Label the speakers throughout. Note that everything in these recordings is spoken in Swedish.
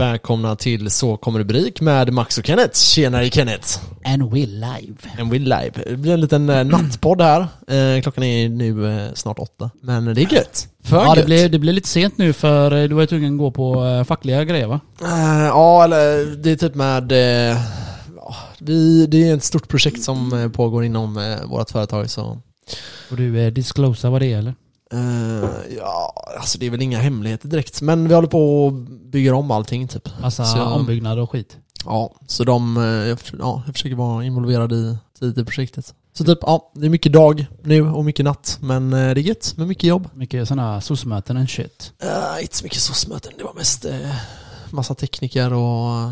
Speaker 1: Välkomna till Så kommer rubrik med Max och Kenneth. Tjenare Kenneth!
Speaker 2: And we live.
Speaker 1: And we live. Det blir en liten eh, nattpodd här. Eh, klockan är nu eh, snart åtta. Men det är gött. För
Speaker 2: Ja, det
Speaker 1: gött.
Speaker 2: blir, det blir lite sent nu för eh, du var ju tvungen att gå på eh, fackliga grejer va?
Speaker 1: Eh, ja, eller det är typ med... Eh, ja, vi, det är ett stort projekt som eh, pågår inom eh, vårt företag så...
Speaker 2: Och du eh, disclosar vad det är eller?
Speaker 1: Eh, ja, alltså det är väl inga hemligheter direkt. Men vi håller på och bygger om allting typ.
Speaker 2: Massa
Speaker 1: Så
Speaker 2: ombyggnader och skit.
Speaker 1: Ja, så de, eh, jag, ja, jag försöker vara involverad i, tidigt i projektet. Så typ, ja, det är mycket dag nu och mycket natt. Men eh, det är gött med mycket jobb.
Speaker 2: Mycket sådana SOS-möten and shit.
Speaker 1: Uh, inte så mycket SOS-möten, det var mest eh, massa tekniker och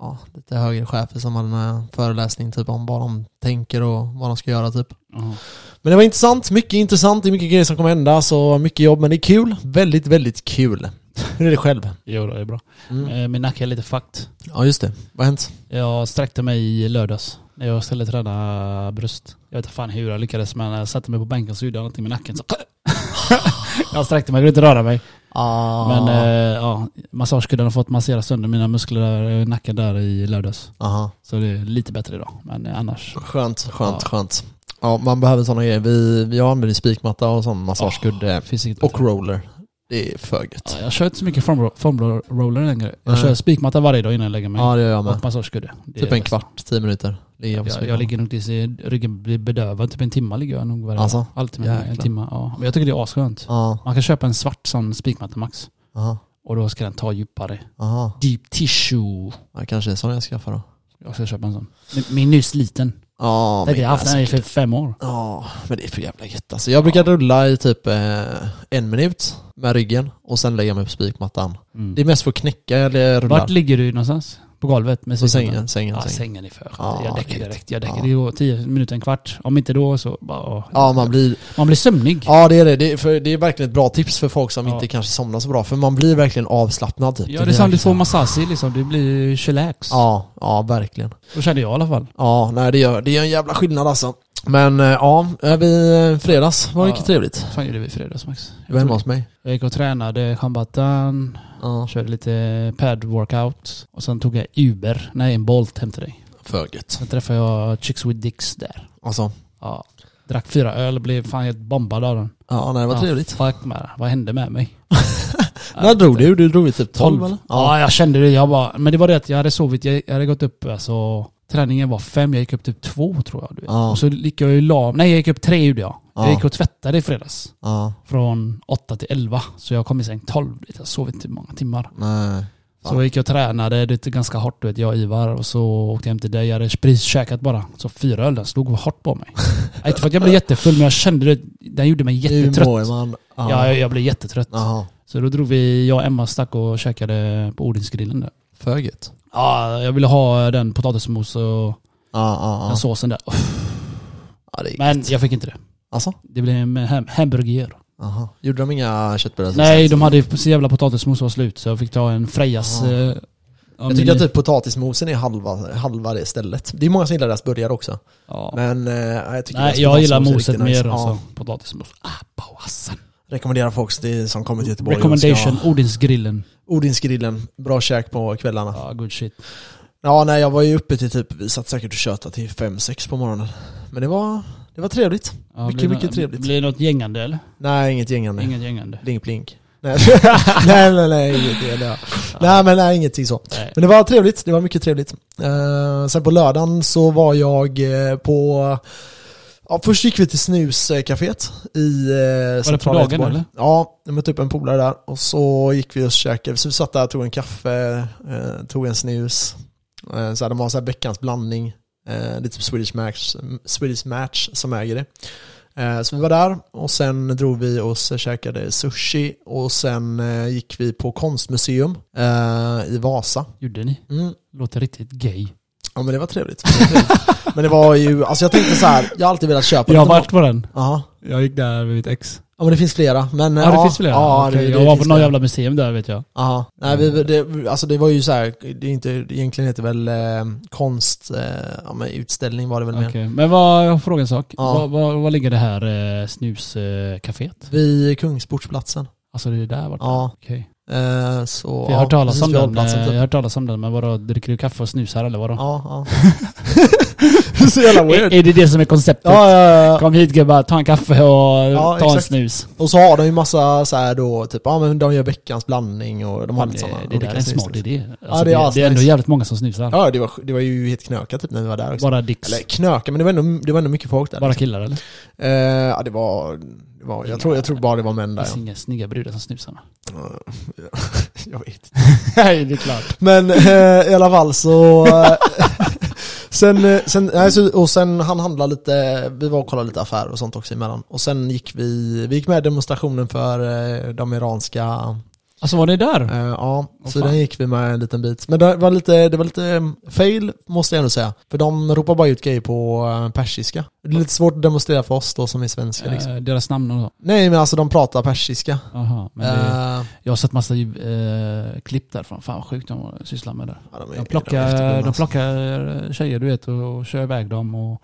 Speaker 1: ja, lite högre chefer som hade en föreläsning typ om vad de tänker och vad de ska göra typ.
Speaker 2: Ja.
Speaker 1: Men det var intressant, mycket intressant, det är mycket grejer som kommer hända, så mycket jobb, men det är kul. Väldigt, väldigt kul. Hur är det själv?
Speaker 2: Jo, det är bra.
Speaker 1: Mm.
Speaker 2: Eh, Min nacke är lite fucked.
Speaker 1: Ja just det, vad har hänt?
Speaker 2: Jag sträckte mig i lördags när jag skulle träna bröst. Jag vet inte fan hur jag lyckades men jag satte mig på bänken så gjorde jag någonting med nacken så Jag sträckte mig, jag kunde inte röra mig.
Speaker 1: Ah,
Speaker 2: Men eh, ja, massagekudden har fått massera sönder mina muskler där, i nacken där i lördags.
Speaker 1: aha.
Speaker 2: Så det är lite bättre idag. Men eh, annars.
Speaker 1: Skönt, skönt,
Speaker 2: Ja.
Speaker 1: skönt. Ja, man behöver sådana grejer. Vi, vi använder spikmatta och sån massagekudde
Speaker 2: inget
Speaker 1: och roller. Det är för gött.
Speaker 2: Ja, jag kör inte så mycket foam foam roller längre. Jag
Speaker 1: Nej.
Speaker 2: kör spikmatta varje dag innan jag lägger mig.
Speaker 1: Ja, det gör jag med.
Speaker 2: och massagekudde.
Speaker 1: Typ en kvart, tio minuter. Jag
Speaker 2: Jag, jag ligger nog tills ryggen blir bedövad. Typ en timme ligger jag nog varje
Speaker 1: Alltså?
Speaker 2: dag. Alltid en timme. Ja. Men jag tycker det är askönt.
Speaker 1: Ja,
Speaker 2: Man kan köpa en svart sån spikmatta max.
Speaker 1: aha,
Speaker 2: Och då ska den ta djupare.
Speaker 1: aha.
Speaker 2: Deep tissue.
Speaker 1: Ja, kanske är sån jag skaffar då.
Speaker 2: Jag ska köpa en sån. Min- är ny sliten.
Speaker 1: Ja,
Speaker 2: jag har haft den i
Speaker 1: alltså,
Speaker 2: för fem år.
Speaker 1: Ja, men det är för jävla gött alltså. Jag brukar rulla i typ eh, en minut med ryggen och sen lägga mig på spikmattan.
Speaker 2: Mm.
Speaker 1: Det är mest för att knäcka eller rulla.
Speaker 2: Vart ligger du någonstans? På golvet? Med
Speaker 1: På sängen, sängen,
Speaker 2: Ja,
Speaker 1: sängen.
Speaker 2: sängen är för
Speaker 1: Ja,
Speaker 2: Jag däckar direkt. Jag däckar.
Speaker 1: Ja.
Speaker 2: Det går tio minuter, en kvart. Om inte då så bara...
Speaker 1: Ja, man blir,
Speaker 2: Man blir sömnig.
Speaker 1: ja det är det. Det är, för, det är verkligen ett bra tips för folk som
Speaker 2: Ja.
Speaker 1: inte kanske somnar så bra. För man blir verkligen avslappnad typ.
Speaker 2: Ja, det är som du får massage liksom. Du blir chillax.
Speaker 1: Ja, ja verkligen.
Speaker 2: Så kände jag i alla fall.
Speaker 1: Ja, nej det gör, det gör en jävla skillnad alltså. Men eh, ja, vi eh, fredags var det
Speaker 2: Ja.
Speaker 1: mycket trevligt.
Speaker 2: Vad fan gjorde vi fredags Max?
Speaker 1: Du var hemma hos mig.
Speaker 2: Jag gick och tränade Shambatan,
Speaker 1: Ja,
Speaker 2: körde lite pad workout och sen tog jag Uber, nej en Bolt hem till dig.
Speaker 1: för gött.
Speaker 2: Sen träffade jag Chicks with Dicks där.
Speaker 1: Alltså,
Speaker 2: Ja. Drack fyra öl, blev fan helt bombad av den.
Speaker 1: ja nej det var
Speaker 2: ja,
Speaker 1: trevligt.
Speaker 2: Fuck med Vad hände med mig?
Speaker 1: När drog du? Du drog vid typ 12
Speaker 2: 12
Speaker 1: eller?
Speaker 2: Ja. jag kände det. Jag bara, men det var det att jag hade sovit, jag, jag hade gått upp alltså Träningen var fem, jag gick upp typ två tror jag. Du vet.
Speaker 1: Ja.
Speaker 2: Och så gick jag ju la, nej jag gick upp tre gjorde jag.
Speaker 1: Ja.
Speaker 2: Jag gick och tvättade i fredags.
Speaker 1: Ja,
Speaker 2: Från åtta till elva. Så jag kom i säng tolv. Jag sov inte många timmar.
Speaker 1: nej.
Speaker 2: Så jag gick jag och tränade det är ganska hårt, du vet, jag och Ivar. Och så åkte jag hem till dig. Jag hade spritkäkat bara. Så fyra öl, den slog hårt på mig. inte för att jag blev jättefull, men jag kände det. Den gjorde mig jättetrött.
Speaker 1: mår man.
Speaker 2: Ja,
Speaker 1: Ja.
Speaker 2: jag, jag blev jättetrött.
Speaker 1: Jaha,
Speaker 2: Så då drog vi, jag och Emma stack och käkade på Odinsgrillen där.
Speaker 1: För gött.
Speaker 2: Ja, jag ville ha den potatismos och
Speaker 1: Ja, ja,
Speaker 2: den
Speaker 1: ja.
Speaker 2: såsen där.
Speaker 1: ja det är
Speaker 2: Men
Speaker 1: gött.
Speaker 2: jag fick inte det.
Speaker 1: Alltså?
Speaker 2: Det blev en ham hamburger.
Speaker 1: Jaha. Gjorde de inga köttbullar?
Speaker 2: Nej, de hade ju så jävla potatismos var slut så jag fick ta en Frejas.
Speaker 1: Ja.
Speaker 2: eh,
Speaker 1: Jag tycker att typ potatismosen är halva, halva det stället. Det är många som gillar deras burgare också.
Speaker 2: Ja.
Speaker 1: Men eh, jag tycker
Speaker 2: Nej, jag gillar moset mer
Speaker 1: nice.
Speaker 2: alltså. Potatismos. Ah, pausen.
Speaker 1: Rekommenderar folk till, som kommer till Göteborg
Speaker 2: Recommendation,
Speaker 1: ska-
Speaker 2: Odinsgrillen.
Speaker 1: Odinsgrillen, bra käk på kvällarna.
Speaker 2: Ja, good shit.
Speaker 1: Ja, nej jag var ju uppe till typ, vi satt säkert och tjötade till 5-6 på morgonen. Men det var, det var trevligt.
Speaker 2: Ja,
Speaker 1: Mycket,
Speaker 2: blir det-
Speaker 1: mycket trevligt.
Speaker 2: Blir det något gängande eller?
Speaker 1: Nej, inget gängande.
Speaker 2: Inget gängande.
Speaker 1: Blink blink. Nej, nej, nej, nej, inget. Ja. Nej, men nej, ingenting så.
Speaker 2: Nej.
Speaker 1: Men det var trevligt, det var mycket trevligt. Eh, sen på lördagen så var jag eh, på, ja först gick vi till snuscaféet i eh, centrala
Speaker 2: dagen,
Speaker 1: Göteborg.
Speaker 2: eller?
Speaker 1: Ja, jag mötte upp en polare där och så gick vi och käkade, så vi satt där, tog en kaffe, eh, tog en snus. Eh, så här, de har så här veckans blandning, eh, det är typ Swedish Match, Swedish Match som äger det. Eh, Så vi var där och sen drog vi och så käkade sushi och sen eh, gick vi på konstmuseum eh, i Vasa.
Speaker 2: Gjorde ni?
Speaker 1: Mm.
Speaker 2: Låter riktigt gay.
Speaker 1: Ja men det var trevligt. Det var trevligt. men det var ju, alltså jag tänkte så här, jag har alltid velat köpa
Speaker 2: Jag har varit på den.
Speaker 1: Ja.
Speaker 2: Jag gick där med mitt ex.
Speaker 1: ja men det finns flera. Men,
Speaker 2: Ja, det finns flera?
Speaker 1: Ja, det, det
Speaker 2: jag var på något jävla museum där vet jag.
Speaker 1: Ja, nej vi, det, alltså det var ju så här, det är inte, egentligen heter väl eh, konst, eh, ja men utställning var det väl mer.
Speaker 2: Men vad, jag får fråga en sak.
Speaker 1: Ja.
Speaker 2: Vad, vad, vad ligger det här eh, snuscaféet?
Speaker 1: Vid Kungsportsplatsen.
Speaker 2: Alltså det är där vart?
Speaker 1: Ja.
Speaker 2: Okej.
Speaker 1: Eh, så,
Speaker 2: Jag har hört talas om den. eh. Jag har hört talas om den, men vadå, dricker du kaffe och snusar eller vadå?
Speaker 1: Ja, ja. det är så jävla weird.
Speaker 2: Är, är det det som är konceptet?
Speaker 1: Ja, ja, ja.
Speaker 2: Kom hit gubbar, ta en kaffe och ta en
Speaker 1: exakt.
Speaker 2: snus.
Speaker 1: Och så har de ju massa så här då, typ, ja men de gör veckans blandning och de har lite
Speaker 2: det,
Speaker 1: sådana
Speaker 2: det där
Speaker 1: olika
Speaker 2: är en smart idé.
Speaker 1: Ja,
Speaker 2: Alltså,
Speaker 1: det är
Speaker 2: det, det är ändå jävligt många som snusar.
Speaker 1: Ja, det var, det var ju helt knökat typ när vi var där också.
Speaker 2: Bara dicks.
Speaker 1: Eller knöka, men det var ändå, det var ändå mycket folk där.
Speaker 2: Bara
Speaker 1: liksom.
Speaker 2: killar eller?
Speaker 1: Eh, ja, det var, det var jag, tror, jag tror bara det var män
Speaker 2: Det
Speaker 1: där.
Speaker 2: finns inga snygga brudar som snusar.
Speaker 1: Ja. jag vet inte.
Speaker 2: Nej, det är klart.
Speaker 1: Men eh, i alla fall så... eh, sen, eh, sen, nej, så, och sen han handlade lite, vi var och kollade lite affärer och sånt också emellan. Och sen gick vi, vi gick med i demonstrationen för eh, de iranska,
Speaker 2: Alltså var det där?
Speaker 1: eh, ja, så
Speaker 2: fan.
Speaker 1: den gick vi med en liten bit. Men det var lite, det var lite eh, fail, måste jag ändå säga. För de ropar bara ut grejer på eh, persiska. Det är lite svårt att demonstrera för oss då som är svenskar liksom.
Speaker 2: Eh, deras namn och så?
Speaker 1: Nej men alltså de pratar persiska.
Speaker 2: Jaha, men det,
Speaker 1: Eh,
Speaker 2: jag har sett massa eh, klipp därifrån. Fan vad sjukt de sysslar med det.
Speaker 1: ja, de,
Speaker 2: De
Speaker 1: de
Speaker 2: plockar,
Speaker 1: efterblivna,
Speaker 2: de
Speaker 1: alltså.
Speaker 2: plockar tjejer du vet och, och kör iväg dem och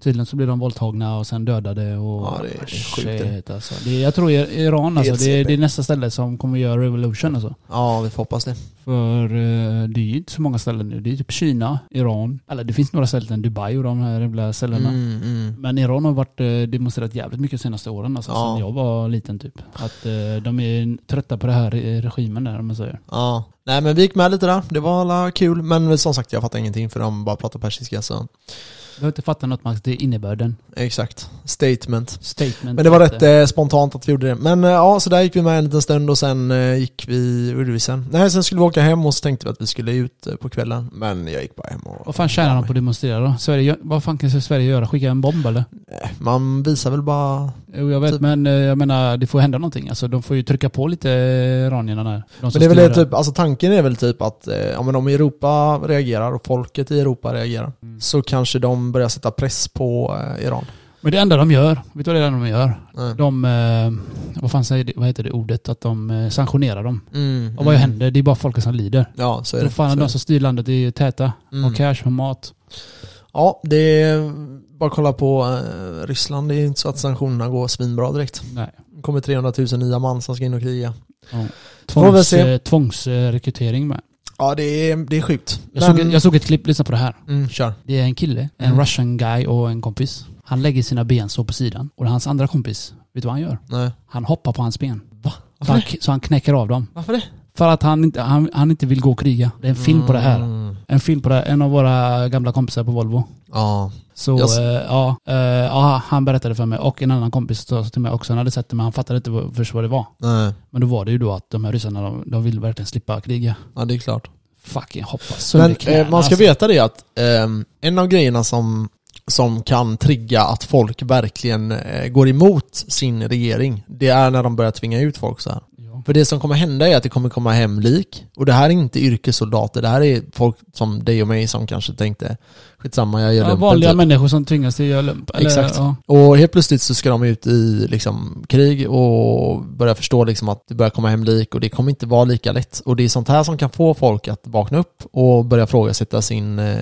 Speaker 2: tydligen så blir de våldtagna och sen dödade och...
Speaker 1: Ja, det är- det är sjukt.
Speaker 2: Shit, alltså. det, Jag tror Iran alltså, det, det är nästa ställe som kommer göra revolution alltså.
Speaker 1: ja, vi får hoppas det.
Speaker 2: För eh, det är ju inte så många ställen nu. Det är typ Kina, Iran, eller det finns några ställen, Dubai och de här jävla ställena.
Speaker 1: Mm, mm.
Speaker 2: Men Iran har varit eh, demonstrerat jävligt mycket de senaste åren, alltså,
Speaker 1: Ja.
Speaker 2: sen jag var liten typ. Att eh, de är trötta på det här i regimen där om man säger.
Speaker 1: Ja, nej men vi gick med lite där. Det var alla kul, men som sagt jag fattar ingenting för de bara pratar persiska så.
Speaker 2: Jag har inte fattat något Max, det är innebörden.
Speaker 1: Exakt. Statement.
Speaker 2: Statement.
Speaker 1: Men det var rätt eh, spontant att vi gjorde det. Men eh, ja, så där gick vi med en liten stund och sen eh, gick vi, gjorde vi sen? Nej, sen skulle vi åka hem och så tänkte vi att vi skulle ut eh, på kvällen. Men jag gick bara hem och...
Speaker 2: Vad fan tjänar de på att demonstrera då? Sverige, vad fan kan Sverige göra? Skicka en bomb eller?
Speaker 1: Eh, Man visar väl bara...
Speaker 2: Jo jag vet
Speaker 1: Typ.
Speaker 2: men eh, jag menar det får hända någonting. Alltså de får ju trycka på lite iranierna där. De
Speaker 1: Men det är väl det, typ, alltså tanken är väl typ att ja, men om Europa reagerar och folket i Europa reagerar
Speaker 2: Mm.
Speaker 1: så kanske de börjar sätta press på eh, Iran.
Speaker 2: Men det enda de gör, vet du vad det är de gör?
Speaker 1: Nej.
Speaker 2: De, eh, vad fan säger det, vad heter det ordet? Att de eh, sanktionerar dem.
Speaker 1: Mm,
Speaker 2: Och vad
Speaker 1: mm.
Speaker 2: händer? Det är bara folket som lider.
Speaker 1: Ja, så är det.
Speaker 2: fan
Speaker 1: så
Speaker 2: de som styr landet är täta.
Speaker 1: Mm.
Speaker 2: Och cash och mat.
Speaker 1: Ja, det är bara kolla på Ryssland. Det är inte så att sanktionerna går svinbra direkt.
Speaker 2: Nej.
Speaker 1: Det kommer 300 000 nya man som ska in och kriga.
Speaker 2: Ja. Tvångs, tvångsrekrytering med.
Speaker 1: Ja, det är, det är sjukt.
Speaker 2: Jag, såg, jag såg ett klipp, lyssna på det här.
Speaker 1: Mm, kör.
Speaker 2: Det är en kille, en
Speaker 1: Mm.
Speaker 2: russian guy och en kompis. Han lägger sina ben så på sidan. Och hans andra kompis, vet du vad han gör?
Speaker 1: Nej.
Speaker 2: Han hoppar på hans ben.
Speaker 1: Va?
Speaker 2: Så han,
Speaker 1: det?
Speaker 2: så han knäcker av dem.
Speaker 1: Varför det?
Speaker 2: För att han inte, han, han inte vill gå och kriga. Det är en film på det här. En film på det. En av våra gamla kompisar på Volvo.
Speaker 1: Ja.
Speaker 2: Så
Speaker 1: Jag s-
Speaker 2: eh, ja, eh, ja, han berättade för mig och en annan kompis sa till mig också, han hade sett det men han fattade inte först vad det var.
Speaker 1: Nej.
Speaker 2: Men då var det ju då att de här ryssarna, de, de vill verkligen slippa kriga.
Speaker 1: Ja, det är klart.
Speaker 2: Fucking hoppa sönder
Speaker 1: Men
Speaker 2: knäna,
Speaker 1: eh, man ska
Speaker 2: alltså.
Speaker 1: veta det att ehm, en av grejerna som, som kan trigga att folk verkligen eh, går emot sin regering, det är när de börjar tvinga ut folk så här. För det som kommer hända är att det kommer komma hem lik. Och det här är inte yrkessoldater, det här är folk som dig och mig som kanske tänkte skitsamma, jag gör
Speaker 2: Ja,
Speaker 1: lumpen
Speaker 2: vanliga
Speaker 1: typ.
Speaker 2: människor som tvingas till att göra lump. Eller,
Speaker 1: Exakt.
Speaker 2: Ja.
Speaker 1: Och helt plötsligt så ska de ut i liksom, krig och börja förstå liksom, att det börjar komma hem lik och det kommer inte vara lika lätt. Och det är sånt här som kan få folk att vakna upp och börja frågasätta sin, eh,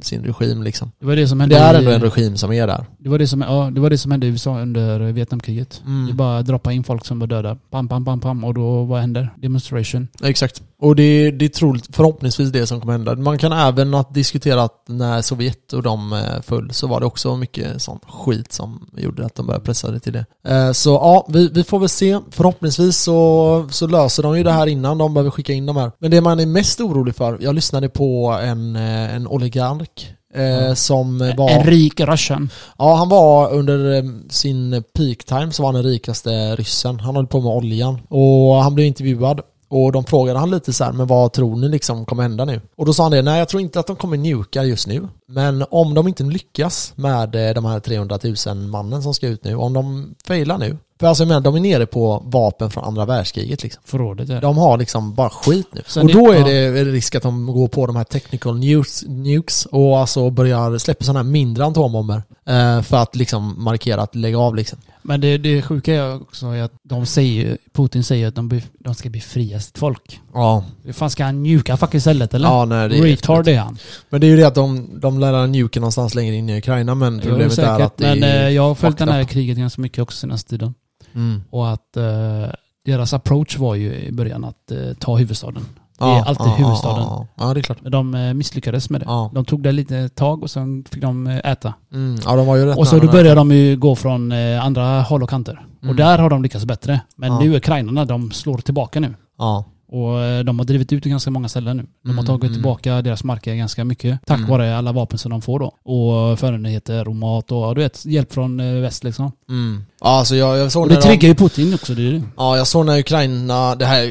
Speaker 1: sin regim. Liksom.
Speaker 2: Det var det som hände
Speaker 1: det är ändå en regim som är där.
Speaker 2: det var det som, ja, det var det som hände i USA under Vietnamkriget.
Speaker 1: Mm.
Speaker 2: Det bara droppa in folk som var döda. Pam, pam, pam, pam. Och då, och vad händer? Demonstration.
Speaker 1: Exakt. Och det, det är troligt, förhoppningsvis det som kommer hända. Man kan även att diskutera att när Sovjet och de eh, föll så var det också mycket sån skit som gjorde att de började pressa det till det. Eh, så ja, vi, vi får väl se. Förhoppningsvis så, så löser de ju det här innan de behöver skicka in de här. Men det man är mest orolig för, jag lyssnade på en, eh, en oligark eh, som var...
Speaker 2: En rik russian.
Speaker 1: Ja, han var under eh, sin peak time så var han den rikaste ryssen. Han höll på med oljan. Och han blev intervjuad. Och de frågade han lite så här, men vad tror ni liksom kommer hända nu? Och då sa han det, nej jag tror inte att de kommer njuka just nu. Men om de inte lyckas med eh, de här 300 000 mannen som ska ut nu, om de failar nu. För alltså jag menar, de är nere på vapen från andra världskriget liksom.
Speaker 2: Förrådet ja.
Speaker 1: De har liksom bara skit nu.
Speaker 2: Sen
Speaker 1: och
Speaker 2: det-
Speaker 1: då är det är det risk att de går på de här technical nukes, nukes och alltså börjar släppa sådana här mindre atombomber. Eh, för att liksom markera att lägga av liksom.
Speaker 2: Men det, det sjuka är också att de säger, Putin säger att de, be, de ska befria sitt folk.
Speaker 1: Ja.
Speaker 2: Hur fan ska han njuka fucking stället eller?
Speaker 1: Ja, nej, det är
Speaker 2: Retard är han.
Speaker 1: Men det är ju det att de, de lär nuka någonstans längre in i Ukraina men
Speaker 2: Jo,
Speaker 1: problemet är
Speaker 2: säkert.
Speaker 1: att det
Speaker 2: Men
Speaker 1: är
Speaker 2: eh, jag har följt den här
Speaker 1: up.
Speaker 2: kriget ganska mycket också senaste tiden.
Speaker 1: Mm.
Speaker 2: Och att eh, deras approach var ju i början att eh, ta huvudstaden. Det
Speaker 1: Ja,
Speaker 2: är alltid
Speaker 1: ja,
Speaker 2: huvudstaden.
Speaker 1: Ja, ja. ja, det är klart.
Speaker 2: Men de eh, misslyckades med det.
Speaker 1: Ja.
Speaker 2: De tog det lite tag och sen fick de eh, äta.
Speaker 1: Mm, ja, de var ju rätt
Speaker 2: Och så då började de ju gå från eh, andra håll och kanter.
Speaker 1: Mm.
Speaker 2: Och där har de lyckats bättre. Men
Speaker 1: Ja.
Speaker 2: nu ukrainarna, de slår tillbaka nu.
Speaker 1: Ja,
Speaker 2: Och eh, de har drivit ut ganska många ställen nu. De har
Speaker 1: Mm,
Speaker 2: tagit
Speaker 1: mm.
Speaker 2: tillbaka deras marker ganska mycket. Tack
Speaker 1: Mm.
Speaker 2: vare alla vapen som de får då. Och förnödenheter och mat och du vet, hjälp från eh, väst liksom.
Speaker 1: mm. ja alltså jag, jag såg
Speaker 2: Och det
Speaker 1: de-
Speaker 2: triggar ju Putin också, det är det.
Speaker 1: Ja, jag såg när Ukraina, det här,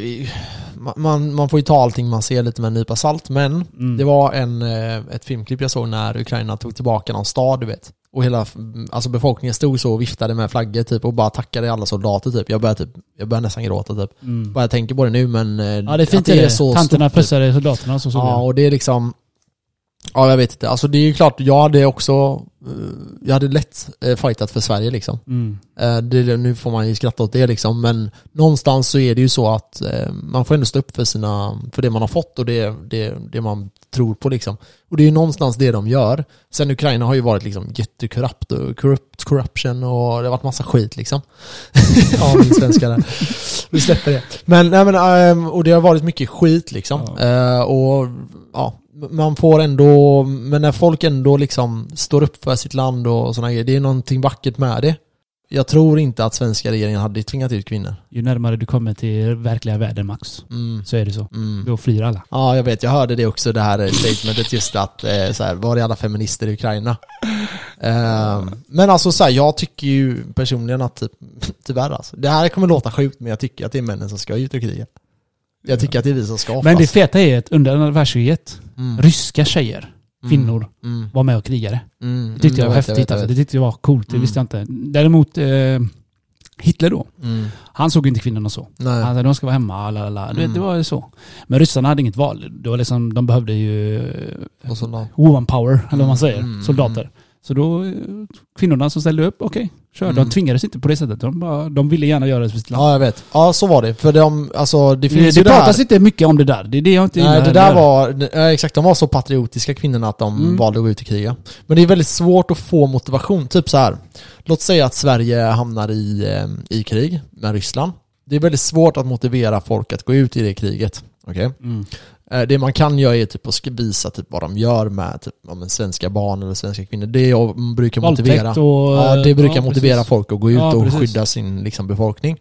Speaker 1: man, man får ju ta allting man ser lite med en nypa salt, men
Speaker 2: Mm.
Speaker 1: det var en, eh, ett filmklipp jag såg när Ukraina tog tillbaka någon stad, du vet. Och hela, alltså befolkningen stod så och viftade med flaggor typ och bara tackade alla soldater typ. Jag började typ, jag började nästan gråta typ.
Speaker 2: Mm.
Speaker 1: Bara jag tänker på det nu men... eh,
Speaker 2: Ja det är fint
Speaker 1: att
Speaker 2: det.
Speaker 1: så
Speaker 2: Tanterna
Speaker 1: stort, typ.
Speaker 2: pussade soldaterna så såg
Speaker 1: Ja,
Speaker 2: jag.
Speaker 1: och det är liksom... Ja, jag vet inte. Alltså det är ju klart, jag hade också... eh, Jag hade lätt eh, fightat för Sverige liksom.
Speaker 2: Mm.
Speaker 1: Eh, Det, nu får man ju skratta åt det liksom, men någonstans så är det ju så att man får ändå stå upp för, sina, för det man har fått och det, det, det man tror på liksom. Och det är ju någonstans det de gör. Sen Ukraina har ju varit liksom jättekorrupt och corrupt, corruption och det har varit massa skit liksom. ja, min svenska där. Vi släpper det. Men, nej, men ehm, och det har varit mycket skit liksom. Eh, och ja, man får ändå, men när folk ändå liksom står upp för sitt land och sådana grejer, det är någonting vackert med det. Jag tror inte att svenska regeringen hade tvingat ut kvinnor.
Speaker 2: Ju närmare du kommer till verkliga världen Max,
Speaker 1: Mm.
Speaker 2: så är det så.
Speaker 1: Mm.
Speaker 2: Då flyr alla.
Speaker 1: Ja, jag vet. Jag hörde det också, det här statementet just att, eh, så här, var är alla feminister i Ukraina? Ehm, men alltså så här, jag tycker ju personligen att, typ, tyvärr alltså, det här kommer låta sjukt men jag tycker att det är männen som ska ut och kriga. Jag tycker att det är vi som ska offras.
Speaker 2: Men det feta är att under andra världskriget,
Speaker 1: Mm.
Speaker 2: ryska tjejer, kvinnor,
Speaker 1: Mm.
Speaker 2: var med och krigade.
Speaker 1: Mm.
Speaker 2: Det tyckte jag var
Speaker 1: vet,
Speaker 2: häftigt
Speaker 1: vet,
Speaker 2: alltså. Det tyckte jag var coolt, det
Speaker 1: Mm.
Speaker 2: visste jag inte. Däremot eh, Hitler då,
Speaker 1: Mm.
Speaker 2: han såg inte kvinnorna så.
Speaker 1: Nej.
Speaker 2: Han sa de ska vara hemma, la, la,
Speaker 1: Mm.
Speaker 2: det var så. Men ryssarna hade inget val. Det var liksom, de behövde ju eh, woman power, eller vad man säger,
Speaker 1: Mm.
Speaker 2: soldater. Så då, kvinnorna som ställde upp, okej, kör.
Speaker 1: Mm.
Speaker 2: De tvingades inte på det sättet. De, bara, de ville gärna göra det för sitt land.
Speaker 1: Ja, jag vet. Ja, så var det. För de, alltså, det finns
Speaker 2: det
Speaker 1: ju det
Speaker 2: pratas inte mycket om det där. Det är det jag inte
Speaker 1: Nej, det där
Speaker 2: heller.
Speaker 1: var, exakt, de var så patriotiska kvinnorna att de
Speaker 2: Mm.
Speaker 1: valde att gå ut i kriga. Men det är väldigt svårt att få motivation, typ så här. Låt säga att Sverige hamnar i, eh, i krig med Ryssland. Det är väldigt svårt att motivera folk att gå ut i det kriget. Okej?
Speaker 2: Mm.
Speaker 1: Eh, Det man kan göra är typ att visa typ vad de gör med typ, ja, men svenska barn eller svenska kvinnor. Det är, brukar motivera.
Speaker 2: Våldtäkt och...
Speaker 1: Ja, det brukar
Speaker 2: ja,
Speaker 1: motivera
Speaker 2: precis.
Speaker 1: folk att gå ut
Speaker 2: Ja,
Speaker 1: och
Speaker 2: precis.
Speaker 1: skydda sin liksom, befolkning.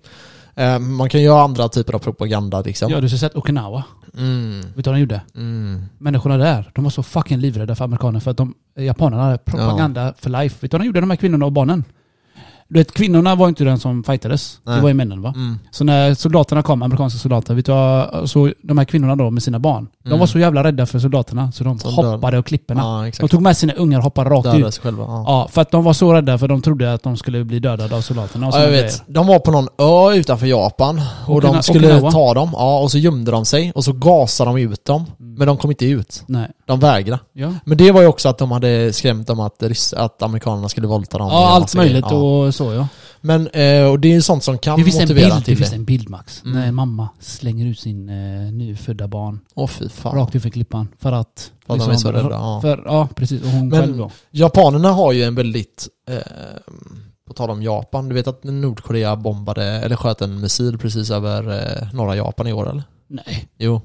Speaker 1: Eh, Man kan göra andra typer av propaganda liksom.
Speaker 2: Ja, du har sett Okinawa.
Speaker 1: Mm,
Speaker 2: Vet du vad de gjorde?
Speaker 1: mm.
Speaker 2: Människorna där, de var så fucking livrädda för amerikaner för att de, japanerna propaganda för life. Vet du vad de gjorde, de här kvinnorna och barnen? Du vet, kvinnorna var inte den som fightades.
Speaker 1: Nej.
Speaker 2: Det var ju männen va?
Speaker 1: Mm.
Speaker 2: Så när soldaterna kom, amerikanska soldater, vet du så de här kvinnorna då med sina barn, de
Speaker 1: Mm.
Speaker 2: var så jävla rädda för soldaterna så de
Speaker 1: Som
Speaker 2: hoppade och klipporna.
Speaker 1: Ja,
Speaker 2: De tog med sina ungar och hoppade rakt
Speaker 1: Dödade
Speaker 2: ut.
Speaker 1: sig själva. Ja.
Speaker 2: Ja, för att de var så rädda för de trodde att de skulle bli dödade av soldaterna och
Speaker 1: Ja, jag vet. De var på någon ö utanför Japan och
Speaker 2: Okina-
Speaker 1: de skulle
Speaker 2: Okinawa.
Speaker 1: ta dem, ja, och så gömde de sig och så gasade de ut dem.
Speaker 2: Mm.
Speaker 1: Men de kom inte ut.
Speaker 2: Nej.
Speaker 1: De vägrade.
Speaker 2: Ja.
Speaker 1: Men det var ju också att de hade skrämt dem att, att amerikanerna skulle våldta dem.
Speaker 2: Ja,
Speaker 1: och
Speaker 2: allt möjligt och så ja.
Speaker 1: Men, eh, och det är ju sånt som kan
Speaker 2: Det finns en
Speaker 1: motivera
Speaker 2: bild, det
Speaker 1: till
Speaker 2: finns
Speaker 1: det.
Speaker 2: en bild Max.
Speaker 1: Mm.
Speaker 2: När mamma slänger ut sin eh, nyfödda barn
Speaker 1: Åh fy fan.
Speaker 2: rakt för klippan. För att...
Speaker 1: För att de är så rädda, ja.
Speaker 2: För, ja, precis. Och hon
Speaker 1: Men-
Speaker 2: själv då.
Speaker 1: Japanerna har ju en väldigt, eh, på tal om Japan, du vet att Nordkorea bombade, eller sköt en missil precis över eh, norra Japan i år eller?
Speaker 2: Nej.
Speaker 1: Jo.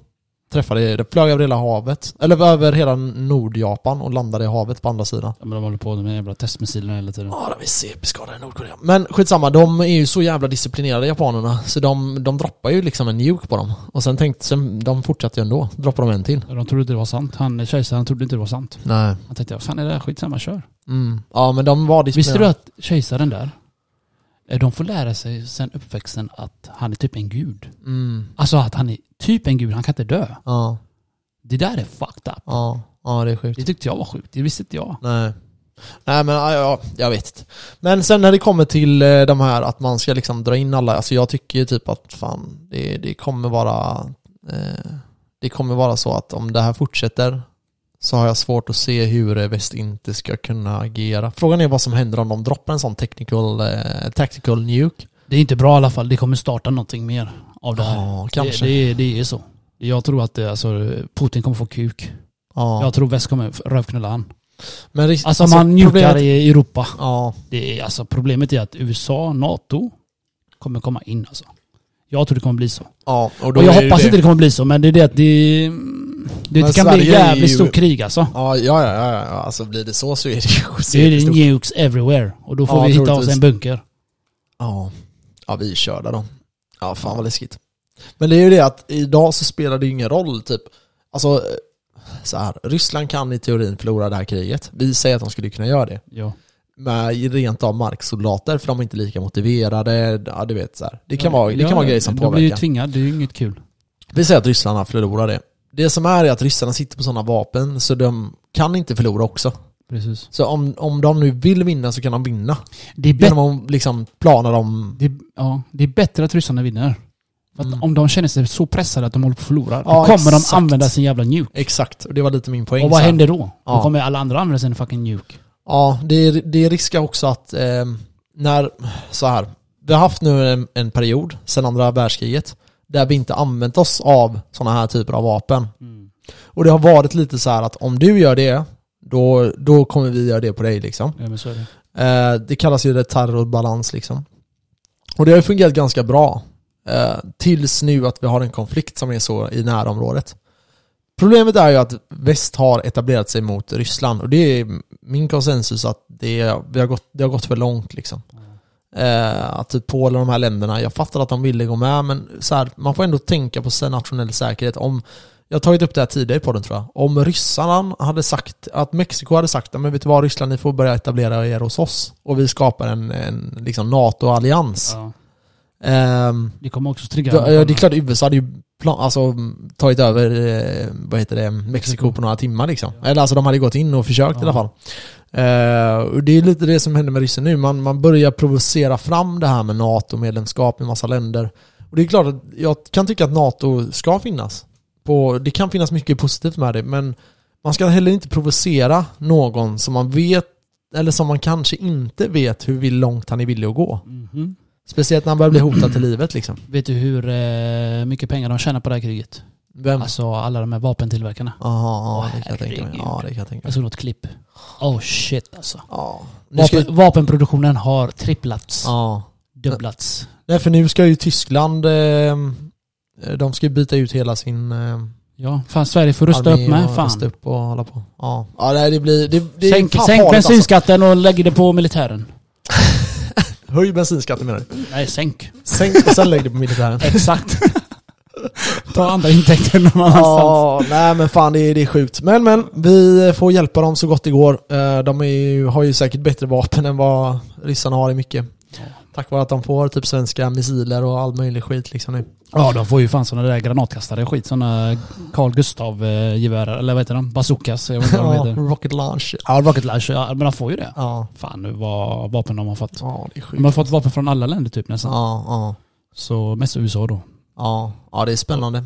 Speaker 1: Träffade, det flög över hela havet, eller över hela Nordjapan och landade i havet på andra sidan.
Speaker 2: Ja, men de håller på med jävla testmissilerna hela tiden.
Speaker 1: Ja, de är CP-skadade i Nordkorea. Men skitsamma, de är ju så jävla disciplinerade japanerna, så de, de droppar ju liksom en nuke på dem. Och sen tänkte, sen, de fortsatte ju ändå, droppar de en till.
Speaker 2: De trodde inte det var sant. Han kejsaren trodde inte det var sant.
Speaker 1: Nej.
Speaker 2: Han tänkte, vad fan är det här? Skitsamma, kör.
Speaker 1: Mm. Ja men de var
Speaker 2: Visste du
Speaker 1: disciplinerade.
Speaker 2: att kejsaren där, de får lära sig sen uppväxten att han är typ en gud.
Speaker 1: Mm.
Speaker 2: Alltså att han är typ en gud, han kan inte dö.
Speaker 1: Ja,
Speaker 2: Det där är fucked up.
Speaker 1: ja, ja det är sjukt.
Speaker 2: Det tyckte jag var sjukt, det visste inte jag.
Speaker 1: Nej. Nej men ja, ja, jag vet inte. Men sen när det kommer till eh, de här att man ska liksom dra in alla, alltså jag tycker ju typ att fan, det, det kommer vara eh, Det kommer vara så att om det här fortsätter så har jag svårt att se hur eh, väst inte ska kunna agera. Frågan är vad som händer om de droppar en sån technical, eh, tactical nuke.
Speaker 2: Det är inte bra i alla fall, det kommer starta någonting mer av det här.
Speaker 1: Ja, kanske.
Speaker 2: Det, det, är- det är så. Jag tror att det, alltså, Putin kommer få kuk.
Speaker 1: ja.
Speaker 2: Jag tror väst kommer rövknulla han.
Speaker 1: men ris-
Speaker 2: Alltså, man njukar i Europa.
Speaker 1: Ja,
Speaker 2: Det är, alltså, problemet är att USA, NATO kommer komma in alltså. Jag tror det kommer bli så.
Speaker 1: Ja, och då
Speaker 2: Och jag hoppas
Speaker 1: det...
Speaker 2: inte det kommer bli så, men det är det att det... Det
Speaker 1: Men
Speaker 2: kan bli
Speaker 1: Sverige är
Speaker 2: jävligt
Speaker 1: ju-
Speaker 2: stort krig alltså.
Speaker 1: Ja, ja, ja, ja. Alltså blir det så så är det ju så
Speaker 2: Det
Speaker 1: är det stort.
Speaker 2: nukes everywhere. Och då får
Speaker 1: Ja,
Speaker 2: vi hitta oss en bunker.
Speaker 1: Ja. ja, vi är körda då. Ja, fan vad läskigt. Men det är ju det att idag så spelar det ju ingen roll typ. Alltså, eh, så här, Ryssland kan i teorin förlora det här kriget. Vi säger att de skulle kunna göra det.
Speaker 2: Ja.
Speaker 1: Med rent av marksoldater för de är inte lika motiverade. Ja, du vet så här. Det kan vara, det kan vara grejer som
Speaker 2: De blir ju
Speaker 1: påverkar.
Speaker 2: tvingade, det är ju inget kul.
Speaker 1: Vi säger att ryssarna förlorar det. Det som är är att ryssarna sitter på sådana vapen så de kan inte förlora också.
Speaker 2: Precis.
Speaker 1: Så om, om de nu vill vinna så kan de vinna.
Speaker 2: Det är,
Speaker 1: Genom att liksom plana dem.
Speaker 2: det, ja, det är bättre att ryssarna vinner.
Speaker 1: Mm.
Speaker 2: om de känner sig så pressade att de håller på att förlora,
Speaker 1: Ja,
Speaker 2: då kommer
Speaker 1: exakt.
Speaker 2: de använda sin jävla nuke.
Speaker 1: Exakt, och det var lite min poäng.
Speaker 2: Och vad händer då?
Speaker 1: Ja.
Speaker 2: Då kommer alla andra använda sin fucking nuke.
Speaker 1: Ja, det är, det är också att eh, när, så här, vi har haft nu en, en period sedan andra världskriget där vi inte använt oss av sådana här typer av vapen. Och det har varit lite så här att om du gör det, då, då kommer vi göra det på dig liksom.
Speaker 2: Ja, men så det.
Speaker 1: Eh, det kallas ju det terrorbalans liksom. Och det har ju fungerat ganska bra. Eh, tills nu att vi har en konflikt som är så i närområdet. Problemet är ju att väst har etablerat sig mot Ryssland och det är min konsensus att det, vi har, gått, det har gått för långt liksom. Eh, att typ Polen och de här länderna, jag fattar att de ville gå med men så här, man får ändå tänka på nationell säkerhet. Om, jag har tagit upp det här tidigare på den tror jag. Om ryssarna hade sagt, att Mexiko hade sagt men vet du vad Ryssland, ni får börja etablera er hos oss. Och vi skapar en, en liksom NATO-allians.
Speaker 2: Ja.
Speaker 1: Ehm,
Speaker 2: Det kommer också trigga.
Speaker 1: ja, det är klart USA hade ju plan, alltså, tagit över, eh, vad heter det, Mexiko på några timmar liksom. Eller alltså de hade gått in och försökt i alla fall. Eh, och det är lite det som händer med ryssen nu. Man, man börjar provocera fram det här med NATO-medlemskap i massa länder. Och det är klart att jag kan tycka att NATO ska finnas. På, det kan finnas mycket positivt med det, men man ska heller inte provocera någon som man vet, eller som man kanske inte vet hur långt han är villig att gå.
Speaker 2: Mhm.
Speaker 1: Speciellt när han börjar bli hotad till livet liksom.
Speaker 2: Vet du hur eh, mycket pengar de tjänar på det här kriget?
Speaker 1: Vem?
Speaker 2: Alltså alla de här vapentillverkarna.
Speaker 1: Jaha, ja, det kan jag tänka mig. Ja, det kan jag tänka
Speaker 2: Jag
Speaker 1: mig.
Speaker 2: såg något klipp. Oh shit alltså.
Speaker 1: Ja. Nu ska,
Speaker 2: Vapen, vapenproduktionen har tripplats.
Speaker 1: ja.
Speaker 2: Dubblats.
Speaker 1: Nej, för nu ska ju Tyskland, eh, de ska ju byta ut hela sin eh,
Speaker 2: Ja, fan Sverige får rusta
Speaker 1: armé
Speaker 2: upp med. Fan.
Speaker 1: rusta upp och hålla på. Ja, ja nej, det blir... Det, det
Speaker 2: Sänk, sänk
Speaker 1: alltså.
Speaker 2: bensinskatten och lägg det på militären.
Speaker 1: Höj bensinskatten menar du?
Speaker 2: Nej, sänk.
Speaker 1: Sänk och sen lägg det på militären.
Speaker 2: Exakt. Ta andra intäkter någon annanstans.
Speaker 1: Ja, nej men fan det är, det är sjukt. Men men, vi får hjälpa dem så gott det går. Eh, De ju, har ju säkert bättre vapen än vad ryssarna har i mycket. Tack vare att de får typ svenska missiler och all möjlig skit liksom nu.
Speaker 2: Ja, de får ju fan sådana där granatkastare och skit. Sådana Carl Gustav eh, gevär eller vad heter de? Bazookas. Jag vet inte vad de heter.
Speaker 1: rocket launch.
Speaker 2: Ja, Rocket Launcher. Ja, men de får ju det.
Speaker 1: Ja,
Speaker 2: Fan nu vad vapen de har fått.
Speaker 1: ja det är sjukt.
Speaker 2: De har fått vapen från alla länder typ nästan.
Speaker 1: Ja, ja.
Speaker 2: Så mest USA då.
Speaker 1: Ja, ja det är spännande.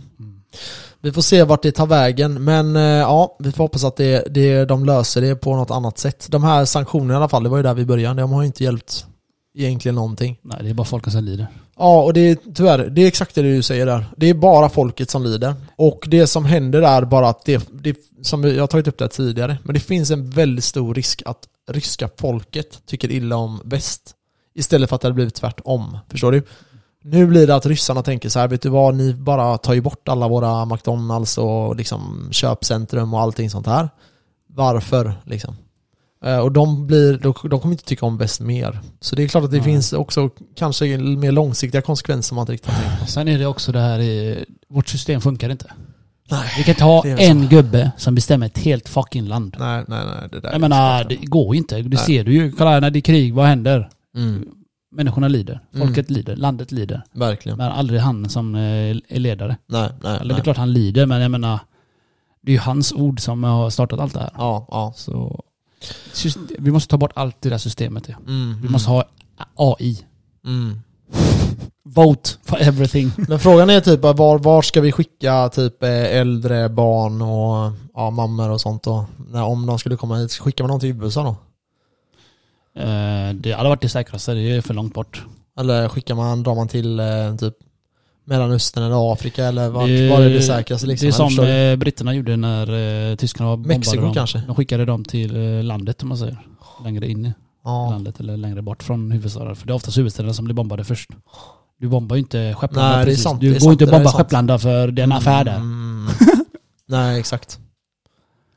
Speaker 1: Vi får se vart det tar vägen, men eh, ja, vi får hoppas att det, det, de löser det på något annat sätt. De här sanktionerna i alla fall, det var ju där vi började, de har ju inte hjälpt egentligen någonting.
Speaker 2: Nej, det är bara folken som lider.
Speaker 1: Ja, och det är tyvärr, det är exakt det du säger där. Det är bara folket som lider. Och det som händer är bara att det, det som jag har tagit upp det tidigare, men det finns en väldigt stor risk att ryska folket tycker illa om väst. Istället för att det hade blivit tvärtom. Förstår du? Nu blir det att ryssarna tänker så här, vet du vad, ni bara tar ju bort alla våra McDonalds och liksom köpcentrum och allting sånt här. Varför liksom? Eh, Och de, blir, de, de kommer inte tycka om väst mer. Så det är klart att det
Speaker 2: Nej.
Speaker 1: finns också kanske mer långsiktiga konsekvenser man inte riktigt har tänkt på.
Speaker 2: Sen är det också det här, i, vårt system funkar inte.
Speaker 1: Nej.
Speaker 2: Vi kan inte ha en gubbe som bestämmer ett helt fucking land.
Speaker 1: Nej, nej, nej. Det där är
Speaker 2: Jag menar, det går ju inte. Det
Speaker 1: Nej.
Speaker 2: ser du ju. Kolla när det är krig, vad händer?
Speaker 1: Mm,
Speaker 2: Människorna lider.
Speaker 1: Mm.
Speaker 2: Folket lider. Landet lider.
Speaker 1: verkligen.
Speaker 2: Men aldrig han som eh, är ledare.
Speaker 1: Nej, nej,
Speaker 2: Eller det är klart han lider, men jag menar, det är ju hans ord som har startat allt det här.
Speaker 1: Ja, ja.
Speaker 2: Så vi måste ta bort allt det där systemet. Ja.
Speaker 1: Mm,
Speaker 2: Vi måste ha AI.
Speaker 1: Mm.
Speaker 2: Vote for everything.
Speaker 1: Men frågan är typ var, var ska vi skicka typ eh, äldre barn och ja, mammor och sånt då? När, om de skulle komma hit, skickar man dem till USA då?
Speaker 2: Eh, det hade varit det säkraste, det är för långt bort.
Speaker 1: Eller skickar man, drar man till eh, typ Mellanöstern eller Afrika eller vart,
Speaker 2: Det-
Speaker 1: var är det säkraste liksom?
Speaker 2: Det är som eh, britterna gjorde när eh, tyskarna bombade
Speaker 1: Mexiko
Speaker 2: dem.
Speaker 1: kanske?
Speaker 2: De skickade dem till eh, landet om man säger. Längre in i
Speaker 1: ja.
Speaker 2: landet eller längre bort från huvudstaden. För det är oftast huvudstäderna som blir bombade först. Du bombar ju inte Skepplanda
Speaker 1: Nej,
Speaker 2: precis.
Speaker 1: sant,
Speaker 2: Du går
Speaker 1: sant,
Speaker 2: inte
Speaker 1: det där är
Speaker 2: bomba
Speaker 1: sant.
Speaker 2: Skepplanda för det är en affär där.
Speaker 1: Mm. Nej, exakt.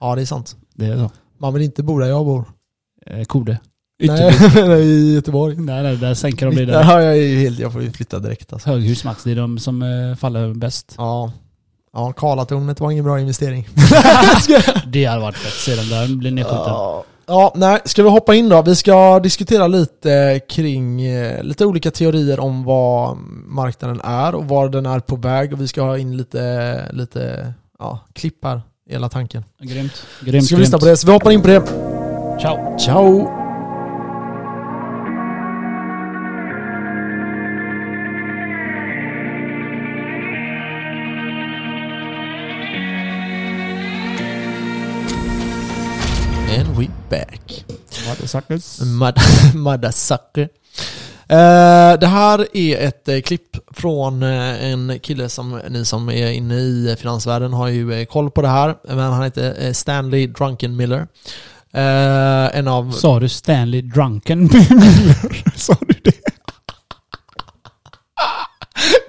Speaker 1: Ja, det är sant.
Speaker 2: Det är så.
Speaker 1: Man vill inte bo där jag bor.
Speaker 2: Eh, Kode.
Speaker 1: Nej,
Speaker 2: Ytterby.
Speaker 1: i Göteborg.
Speaker 2: Nej, nej, där sänker de det
Speaker 1: Där har jag ju helt, jag får ju flytta direkt alltså.
Speaker 2: Höghus Max, det är de som eh, faller bäst.
Speaker 1: Ja. Ja, Karlatornet var ingen bra investering.
Speaker 2: Det hade varit fett. Se den där bli nedskjuten.
Speaker 1: Ja. Ja, nej, ska vi hoppa in då? Vi ska diskutera lite kring eh, lite olika teorier om vad marknaden är och var den är på väg och vi ska ha in lite, lite ja, klipp här, hela tanken.
Speaker 2: Grymt. Grymt,
Speaker 1: Ska vi lyssna på det? Så vi hoppar in på det.
Speaker 2: Ciao.
Speaker 1: Ciao! Back.
Speaker 2: Motherfuckers.
Speaker 1: Mud- Mothersucker. Eh, det här är ett eh, klipp från eh, en kille som ni som är inne i finansvärlden har ju koll på det här. Men han heter Stanley Drunken Miller. Eh, en av...
Speaker 2: Sa du Stanley Drunken Miller? Sa du det?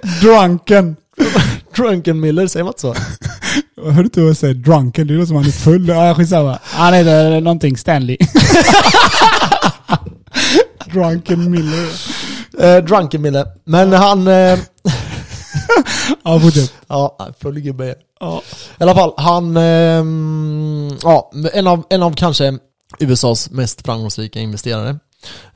Speaker 2: Drunken.
Speaker 1: Drunken Miller, säger man inte så?
Speaker 2: Jag hörde inte vad jag säger. Drunken, det låter som han är full. Ja, skitsamma. Han heter någonting Stanley. Drunken Miller.
Speaker 1: Eh, Drunken Miller. Men han... Eh,
Speaker 2: Ja, fortsätt.
Speaker 1: ja, full gubbe.
Speaker 2: Ja.
Speaker 1: I alla fall, han... ehm, ja, en av, en av kanske USAs mest framgångsrika investerare.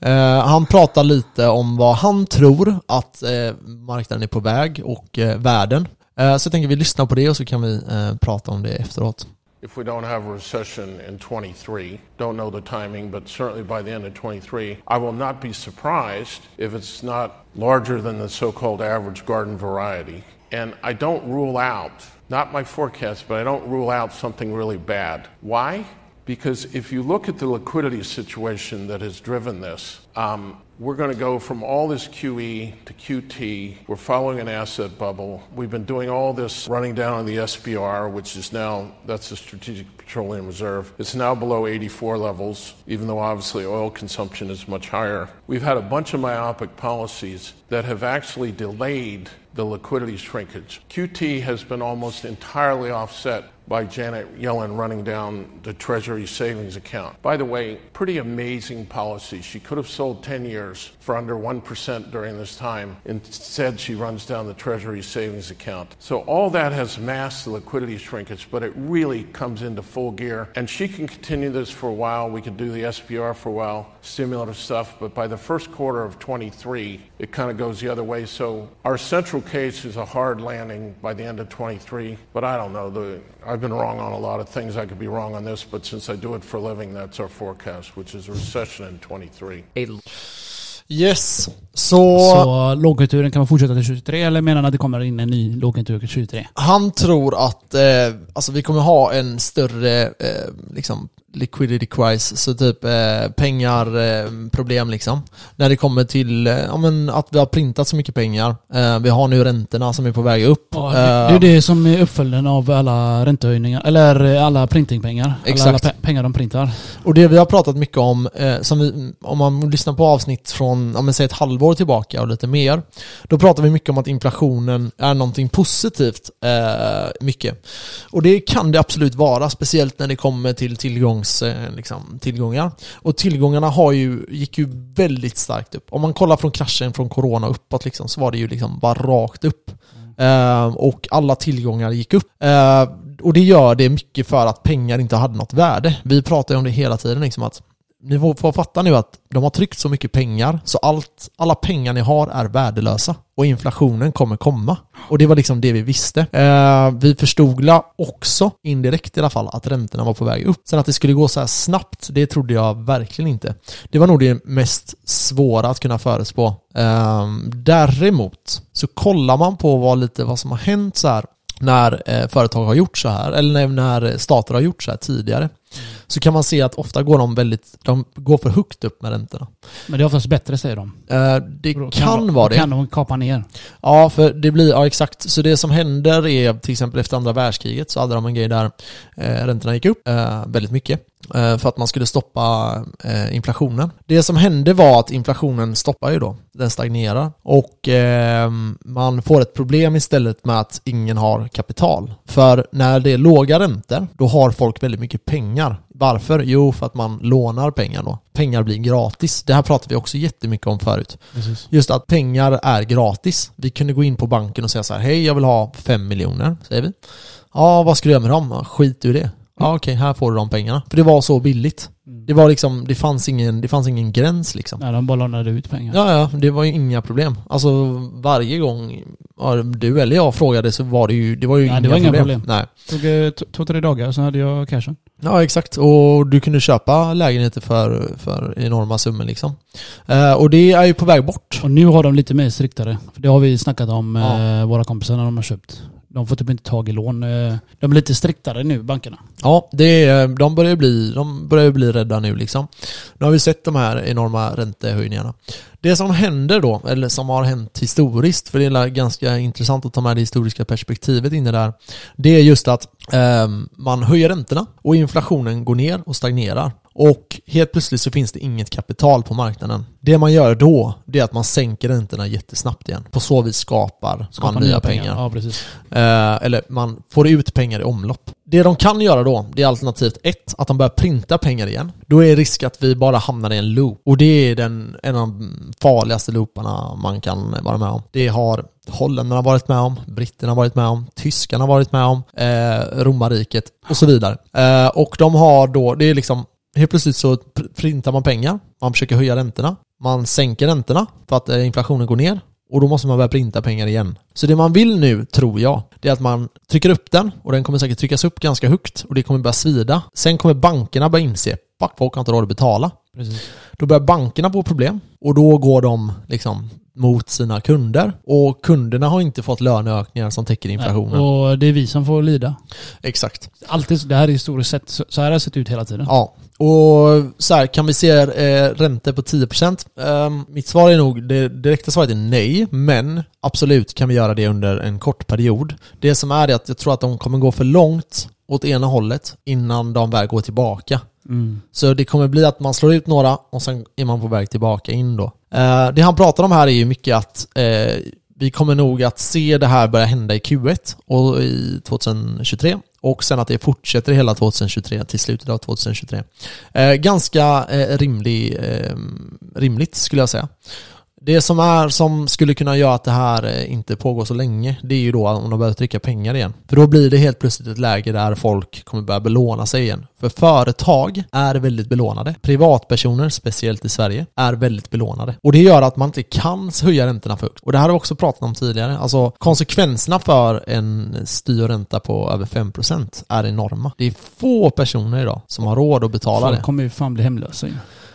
Speaker 1: Eh, han pratar lite om vad han tror att eh, marknaden är på väg och eh, världen. Eh, så jag tänker vi lyssnar på det och så kan vi eh, prata om det efteråt.
Speaker 3: If we don't have a recession in 23, don't know the timing, but certainly by the end of 23, I will not be surprised if it's not larger than the so called average garden variety. And I don't rule out, not my forecast, but I don't rule out something really bad. Why? Because if you look at the liquidity situation that has driven this, um, we're going to go from all this QE to QT. We're following an asset bubble. We've been doing all this running down on the SPR, which is now, that's the Strategic Petroleum Reserve. It's now below 84 levels, even though obviously oil consumption is much higher. We've had a bunch of myopic policies that have actually delayed the liquidity shrinkage. QT has been almost entirely offset by Janet Yellen running down the Treasury savings account. By the way, pretty amazing policy. She could have sold 10 years for under 1% during this time. Instead, she runs down the Treasury savings account. So all that has masked the liquidity shrinkage, but it really comes into full gear. And she can continue this for a while. We can do the SPR for a while, stimulative stuff. But by the first quarter of 23, it kind of goes the other way. So our central case is a hard landing by the end of 23. But I don't know. The, I've been wrong on a lot of things. I could be wrong on this. But since I do it for a living, that's our forecast, which is a recession in 23.
Speaker 1: Yes, så,
Speaker 2: Så lågkonjunkturen kan man fortsätta till 23 eller menar han att det kommer in en ny lågkonjunktur till 23?
Speaker 1: han tror att eh, alltså vi kommer ha en större eh, liksom liquidity crisis, så typ eh, pengar, eh, problem liksom. När det kommer till eh, ja, men att vi har printat så mycket pengar. Eh, vi har nu räntorna som är på väg upp.
Speaker 2: Ja, det, det är
Speaker 1: Eh,
Speaker 2: det som är uppföljden av alla räntehöjningar, eller alla printingpengar. Alla,
Speaker 1: Exakt.
Speaker 2: alla pe- pengar de printar.
Speaker 1: Och det vi har pratat mycket om, eh, som vi, om man lyssnar på avsnitt från, ja, men säg ett halvår tillbaka och lite mer, då pratar vi mycket om att inflationen är någonting positivt, eh, mycket. Och det kan det absolut vara, speciellt när det kommer till tillgångs, Eh, liksom, tillgångar. Och tillgångarna har ju, gick ju väldigt starkt upp. Om man kollar från kraschen från corona uppåt liksom, så var det ju liksom bara rakt upp. Eh, och alla tillgångar gick upp. Eh, och det gör det mycket för att pengar inte hade något värde. Vi pratar ju om det hela tiden, liksom att ni får, får fatta nu att de har tryckt så mycket pengar så allt, alla pengar ni har är värdelösa och inflationen kommer komma. Och det var liksom det vi visste. Eh, vi förstod också, indirekt i alla fall, att räntorna var på väg upp. Sen att det skulle gå så här snabbt, det trodde jag verkligen inte. Det var nog det mest svåra att kunna förutspå. Eh, däremot så kollar man på vad lite vad som har hänt så här när eh, företag har gjort så här, eller när, när stater har gjort så här tidigare, så kan man se att ofta går de väldigt, de går för högt upp med räntorna.
Speaker 2: Men det är oftast bättre säger de.
Speaker 1: Eh, det kan
Speaker 2: de-
Speaker 1: vara det.
Speaker 2: kan de kapa ner.
Speaker 1: Ja, för det blir, ja exakt. Så det som händer är till exempel efter andra världskriget så hade de en grej där eh, räntorna gick upp eh, väldigt mycket. Eh, för att man skulle stoppa eh, inflationen. Det som hände var att inflationen stoppar ju då. Den stagnerar. Och eh, man får ett problem istället med att ingen har kapital. För när det är låga räntor, då har folk väldigt mycket pengar. Varför? Jo, för att man lånar pengar då. Pengar blir gratis. Det här pratar vi också jättemycket om förut.
Speaker 2: Precis.
Speaker 1: Just att pengar är gratis. Vi kunde gå in på banken och säga så här, hej jag vill ha 5 miljoner, säger vi. Ja, vad ska du göra med dem? Skit i det. Ja, okej, här får du de pengarna. För det var så billigt. Det var liksom, det fanns ingen, det fanns ingen gräns liksom.
Speaker 2: Nej, de bara lånade ut pengar.
Speaker 1: Ja, ja, det var ju inga problem. Alltså varje gång ja, du eller jag frågade så var det ju, det var ju
Speaker 2: Nej,
Speaker 1: inga,
Speaker 2: det var inga
Speaker 1: problem.
Speaker 2: problem.
Speaker 1: Nej.
Speaker 2: tog eh, två, tre dagar så hade jag cashen.
Speaker 1: Ja, exakt. Och du kunde köpa lägenheter för, för enorma summor liksom. Eh, och det är ju på väg bort.
Speaker 2: Och nu har de lite mer striktare. För det har vi snackat om,
Speaker 1: Ja.
Speaker 2: eh, våra kompisar när de har köpt. De får typ inte tag i lån. eh, De är lite striktare nu, bankerna.
Speaker 1: Ja, det är, de börjar bli, de börjar bli rädda nu liksom. Nu har vi sett de här enorma räntehöjningarna. Det som händer då, eller som har hänt historiskt, för det är ganska intressant att ta med det historiska perspektivet in i det här, Det är just att eh, man höjer räntorna och inflationen går ner och stagnerar. Och helt plötsligt så finns det inget kapital på marknaden. Det man gör då, det är att man sänker räntorna jättesnabbt igen. På så vis skapar,
Speaker 2: Skapa
Speaker 1: man nya pengar.
Speaker 2: Ja, precis.
Speaker 1: Eh, eller man får ut pengar i omlopp. Det de kan göra då, det är alternativt ett, att de börjar printa pengar igen. Då är risk att vi bara hamnar i en loop. Och det är den, en av de farligaste looparna man kan vara med om. Det har holländarna varit med om, britterna varit med om, tyskarna varit med om, eh, romarriket och så vidare. Eh, och de har då, det är liksom, helt plötsligt så pr- printar man pengar, man försöker höja räntorna, man sänker räntorna för att eh, inflationen går ner och då måste man börja printa pengar igen. Så det man vill nu, tror jag, det är att man trycker upp den och den kommer säkert tryckas upp ganska högt och det kommer börja svida. Sen kommer bankerna börja inse, fuck folk har inte råd att betala.
Speaker 2: precis.
Speaker 1: Då börjar bankerna få problem och då går de liksom mot sina kunder och kunderna har inte fått löneökningar som täcker inflationen.
Speaker 2: Och det är vi som får lida.
Speaker 1: Exakt.
Speaker 2: Alltid, det här är historiskt sett, så så här har det sett ut hela tiden.
Speaker 1: Ja, och så här, kan vi se eh, räntor på 10%? Um, mitt svar är nog, det direkta svaret är nej, men absolut kan vi göra det under en kort period. Det som är det att jag tror att de kommer gå för långt åt ena hållet innan de väl går tillbaka.
Speaker 2: Mm.
Speaker 1: Så det kommer bli att man slår ut några och sen är man på väg tillbaka in då. Eh, det han pratar om här är ju mycket att eh, vi kommer nog att se det här börja hända i Q1 och i 2023 och sen att det fortsätter hela 2023 till slutet av 2023. Eh, ganska eh, rimlig, eh, rimligt skulle jag säga. Det som är som skulle kunna göra att det här eh, inte pågår så länge, det är ju då om de börjar trycka pengar igen. För då blir det helt plötsligt ett läge där folk kommer börja belåna sig igen. För företag är väldigt belånade. Privatpersoner, speciellt i Sverige, är väldigt belånade. Och det gör att man inte kan höja räntorna för högt. Och det här har vi också pratat om tidigare. Alltså konsekvenserna för en styrränta på över 5% är enorma. Det är få personer idag som har råd att betala
Speaker 2: Folk
Speaker 1: det.
Speaker 2: kommer ju fan bli hemlösa ju.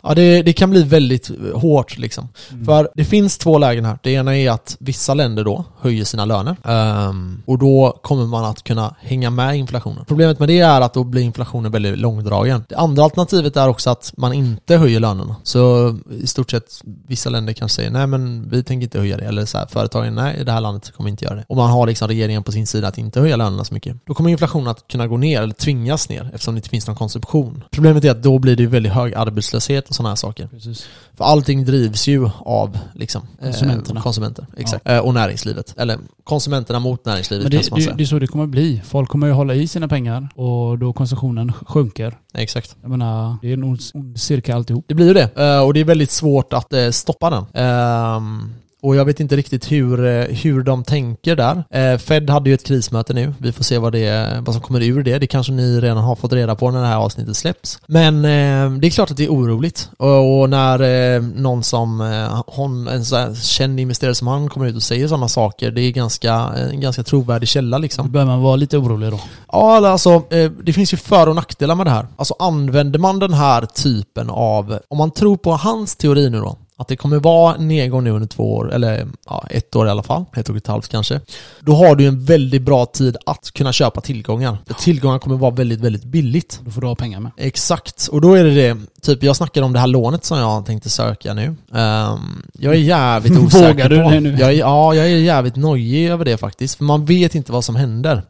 Speaker 1: Ja, det, det kan bli väldigt hårt liksom.
Speaker 2: Mm.
Speaker 1: För det finns två lägen här. Det ena är att vissa länder då höjer sina löner. Ehm, och då kommer man att kunna hänga med inflationen. Problemet med det är att då blir inflationen väldigt långdragen. Det andra alternativet är också att man inte höjer lönerna. Så i stort sett vissa länder kan säga nej men vi tänker inte höja det. Eller så här, företagen nej i det här landet kommer inte göra det. Och man har liksom regeringen på sin sida att inte höja lönerna så mycket. Då kommer inflationen att kunna gå ner eller tvingas ner eftersom det inte finns någon konsumtion. Problemet är att då blir det väldigt hög arbetslöshet sådana här saker.
Speaker 2: Precis.
Speaker 1: För allting drivs ju av liksom, eh,
Speaker 2: Konsumenterna.
Speaker 1: konsumenter. Exakt. Eh, och näringslivet. Eller konsumenterna mot näringslivet
Speaker 2: Men det,
Speaker 1: kanske man
Speaker 2: det,
Speaker 1: säger.
Speaker 2: det är så det kommer bli. Folk kommer ju hålla i sina pengar och då konsumtionen sjunker.
Speaker 1: Exakt.
Speaker 2: Jag menar, det är en ond, ond cirkel alltihop.
Speaker 1: Det blir ju det. Eh, och det är väldigt svårt att stoppa den. Och jag vet inte riktigt hur, eh, hur de tänker där. Eh, Fed hade ju ett krismöte nu. Vi får se vad, det, vad som kommer ur det. Det kanske ni redan har fått reda på när det här avsnittet släpps. Men eh, det är klart att det är oroligt. Och, när någon som hon, en så här känd investerare som han kommer ut och säger sådana saker, det är ganska, en ganska trovärdig källa liksom.
Speaker 2: Då börjar man vara lite orolig då.
Speaker 1: Ja, alltså det finns ju för och nackdelar med det här. Alltså använder man den här typen av, om man tror på hans teori nu då, att det kommer vara nedgång nu under två år, eller ja, ett år i alla fall, ett och ett halvt kanske. Då har du en väldigt bra tid att kunna köpa tillgångar. Tillgångar kommer vara väldigt, väldigt billigt.
Speaker 2: Då får du ha pengar med.
Speaker 1: Exakt, och då är det det, typ jag snackade om det här lånet som jag tänkte söka nu. Ehm, jag är jävligt osäker
Speaker 2: Vågar du det nu?
Speaker 1: Jag är, ja, jag är jävligt nojig över det faktiskt, för man vet inte vad som händer.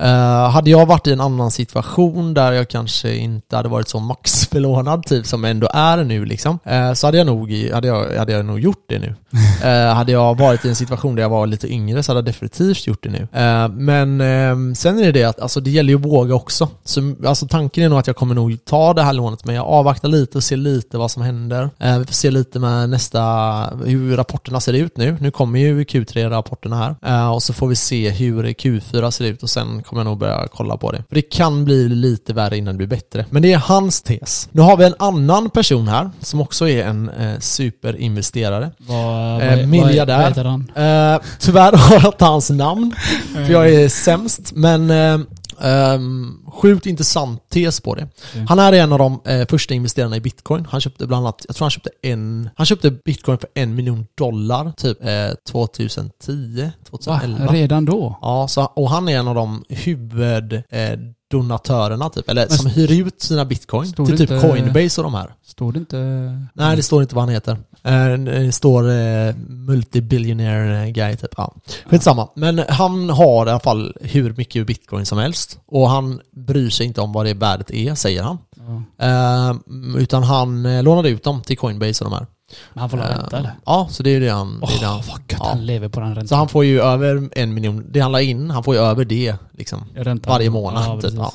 Speaker 1: Eh, hade jag varit i en annan situation där jag kanske inte hade varit så maxbelånad typ som ändå är nu liksom, eh, så hade jag nog, hade jag, hade jag nog gjort det nu. Eh, hade jag varit i en situation där jag var lite yngre så hade jag definitivt gjort det nu. Men eh, sen är det det att alltså, det gäller ju att våga också. Så, alltså, tanken är nog att jag kommer nog ta det här lånet men jag avvaktar lite och ser lite vad som händer. Vi får se lite med nästa, hur rapporterna ser ut nu. Nu kommer ju Q3-rapporterna här. Och så får vi se hur Q4 ser ut och sen kommer jag nog börja kolla på det. För det kan bli lite värre innan det blir bättre. Men det är hans tes. Nu har vi en annan person här som också är en eh, superinvesterare.
Speaker 2: Vad,
Speaker 1: Eh,
Speaker 2: vad-
Speaker 1: miljardär.
Speaker 2: Vad heter han?
Speaker 1: Eh, tyvärr har jag inte hans namn, för jag är sämst. Men eh, ehm, sjukt intressant tes på det. Han är en av de eh, första investerarna i bitcoin. Han köpte bland annat, jag tror han köpte en, han köpte bitcoin för en miljon dollar typ eh, 2010, 2011.
Speaker 2: Va? Redan då?
Speaker 1: Ja, så, och han är en av de huvuddonatörerna typ, eller som hyr ut sina bitcoin till typ
Speaker 2: inte-
Speaker 1: Coinbase och de här.
Speaker 2: Står det inte...
Speaker 1: Nej, det står inte vad han heter. Eh, Det står eh, multibillionaire guy typ. Ja. Skitsamma. Men han har i alla fall hur mycket bitcoin som helst. Och han bryr sig inte om vad det värdet är, säger han.
Speaker 2: Ja.
Speaker 1: Eh, Utan han eh, lånade ut dem till Coinbase och de här.
Speaker 2: Men han får la ränta
Speaker 1: Eh,
Speaker 2: eller?
Speaker 1: Ja, så det är ju det han... Det är det han
Speaker 2: vad gött.
Speaker 1: ja.
Speaker 2: Han lever på den räntan.
Speaker 1: Så han får ju över en miljon, det han la in, han får ju över det liksom.
Speaker 2: Räntan.
Speaker 1: Varje månad
Speaker 2: Ja,
Speaker 1: typ.
Speaker 2: precis.
Speaker 1: Ja.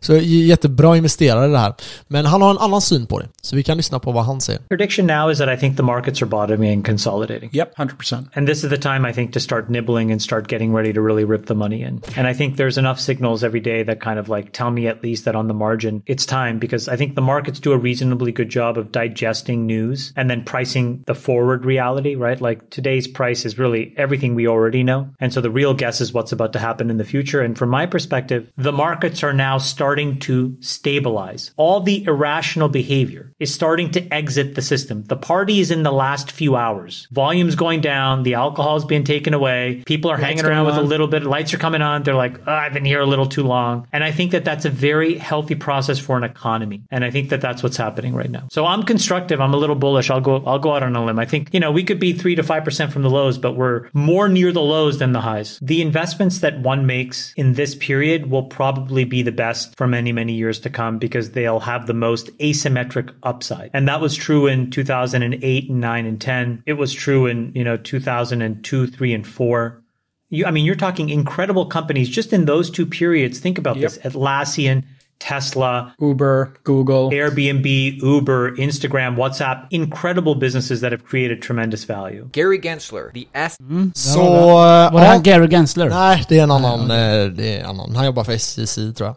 Speaker 1: Så j- jättebra investerare det här. Men han har en annan syn på det. Så vi kan lyssna på vad han säger.
Speaker 4: Prediction now is that I think the markets are bottoming and consolidating.
Speaker 5: Yep, 100%.
Speaker 4: And this is the time I think to start nibbling and start getting ready to really rip the money in. And I think there's enough signals every day that kind of like tell me at least that on the margin it's time because I think the markets do a reasonably good job of digesting news and then pricing the forward reality, right? Like today's price is really everything we already know. And so the real guess is what's about to happen in the future. And from my perspective, the markets are now starting to stabilize. All the irrational behavior is starting to exit the system. The party is in the last few hours. Volume's going down. The alcohol is being taken away. People are hanging around with a little bit. Lights are coming on. They're like, oh, I've been here a little too long. And I think that that's a very healthy process for an economy. And I think that that's what's happening right now. So I'm constructive. I'm a little bullish. I'll go, I'll go out on a limb. I think, you know, we could be three to 5% from the lows, but we're more near the lows than the highs. The investments that one makes in this period will probably be the best for many, many years to come because they'll have the most asymmetric upside. And that was true in 2008 and 9 and 10. It was true in, you know, 2002, 3 and 4. You, I mean, you're talking incredible companies just in those two periods. Think about this Atlassian, Tesla,
Speaker 5: Uber, Google.
Speaker 4: Airbnb, Uber, Instagram, WhatsApp, incredible businesses that have created tremendous value.
Speaker 6: Gary Gensler, the S.
Speaker 1: Så...
Speaker 2: Var det han Gary Gensler?
Speaker 1: Nej, det är en annan. eh, Det är en annan. Han jobbar för SEC tror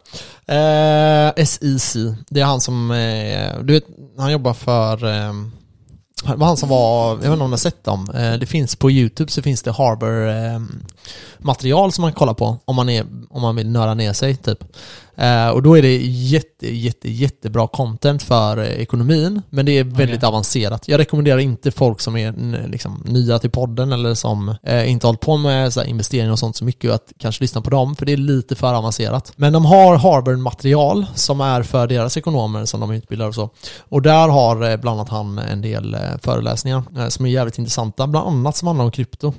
Speaker 1: jag. Eh, SEC. Det är han som, eh, du vet, han jobbar för, eh, det var han som var, jag vet inte om ni har sett dem. Eh, det finns på YouTube så finns det Harbor eh, material som man kan kolla på om man, är, om man vill nöra ner sig typ. Eh, och då är det jätte, jätte, jättebra content för eh, ekonomin, men det är väldigt avancerat. Jag rekommenderar inte folk som är liksom, nya till podden eller som eh, inte hållit på med så investeringar och sånt så mycket att kanske lyssna på dem, för det är lite för avancerat. Men de har Harvard-material som är för deras ekonomer som de utbildar och så. Och där har eh, bland annat han en del föreläsningar som är jävligt intressanta, bland annat som handlar om krypto.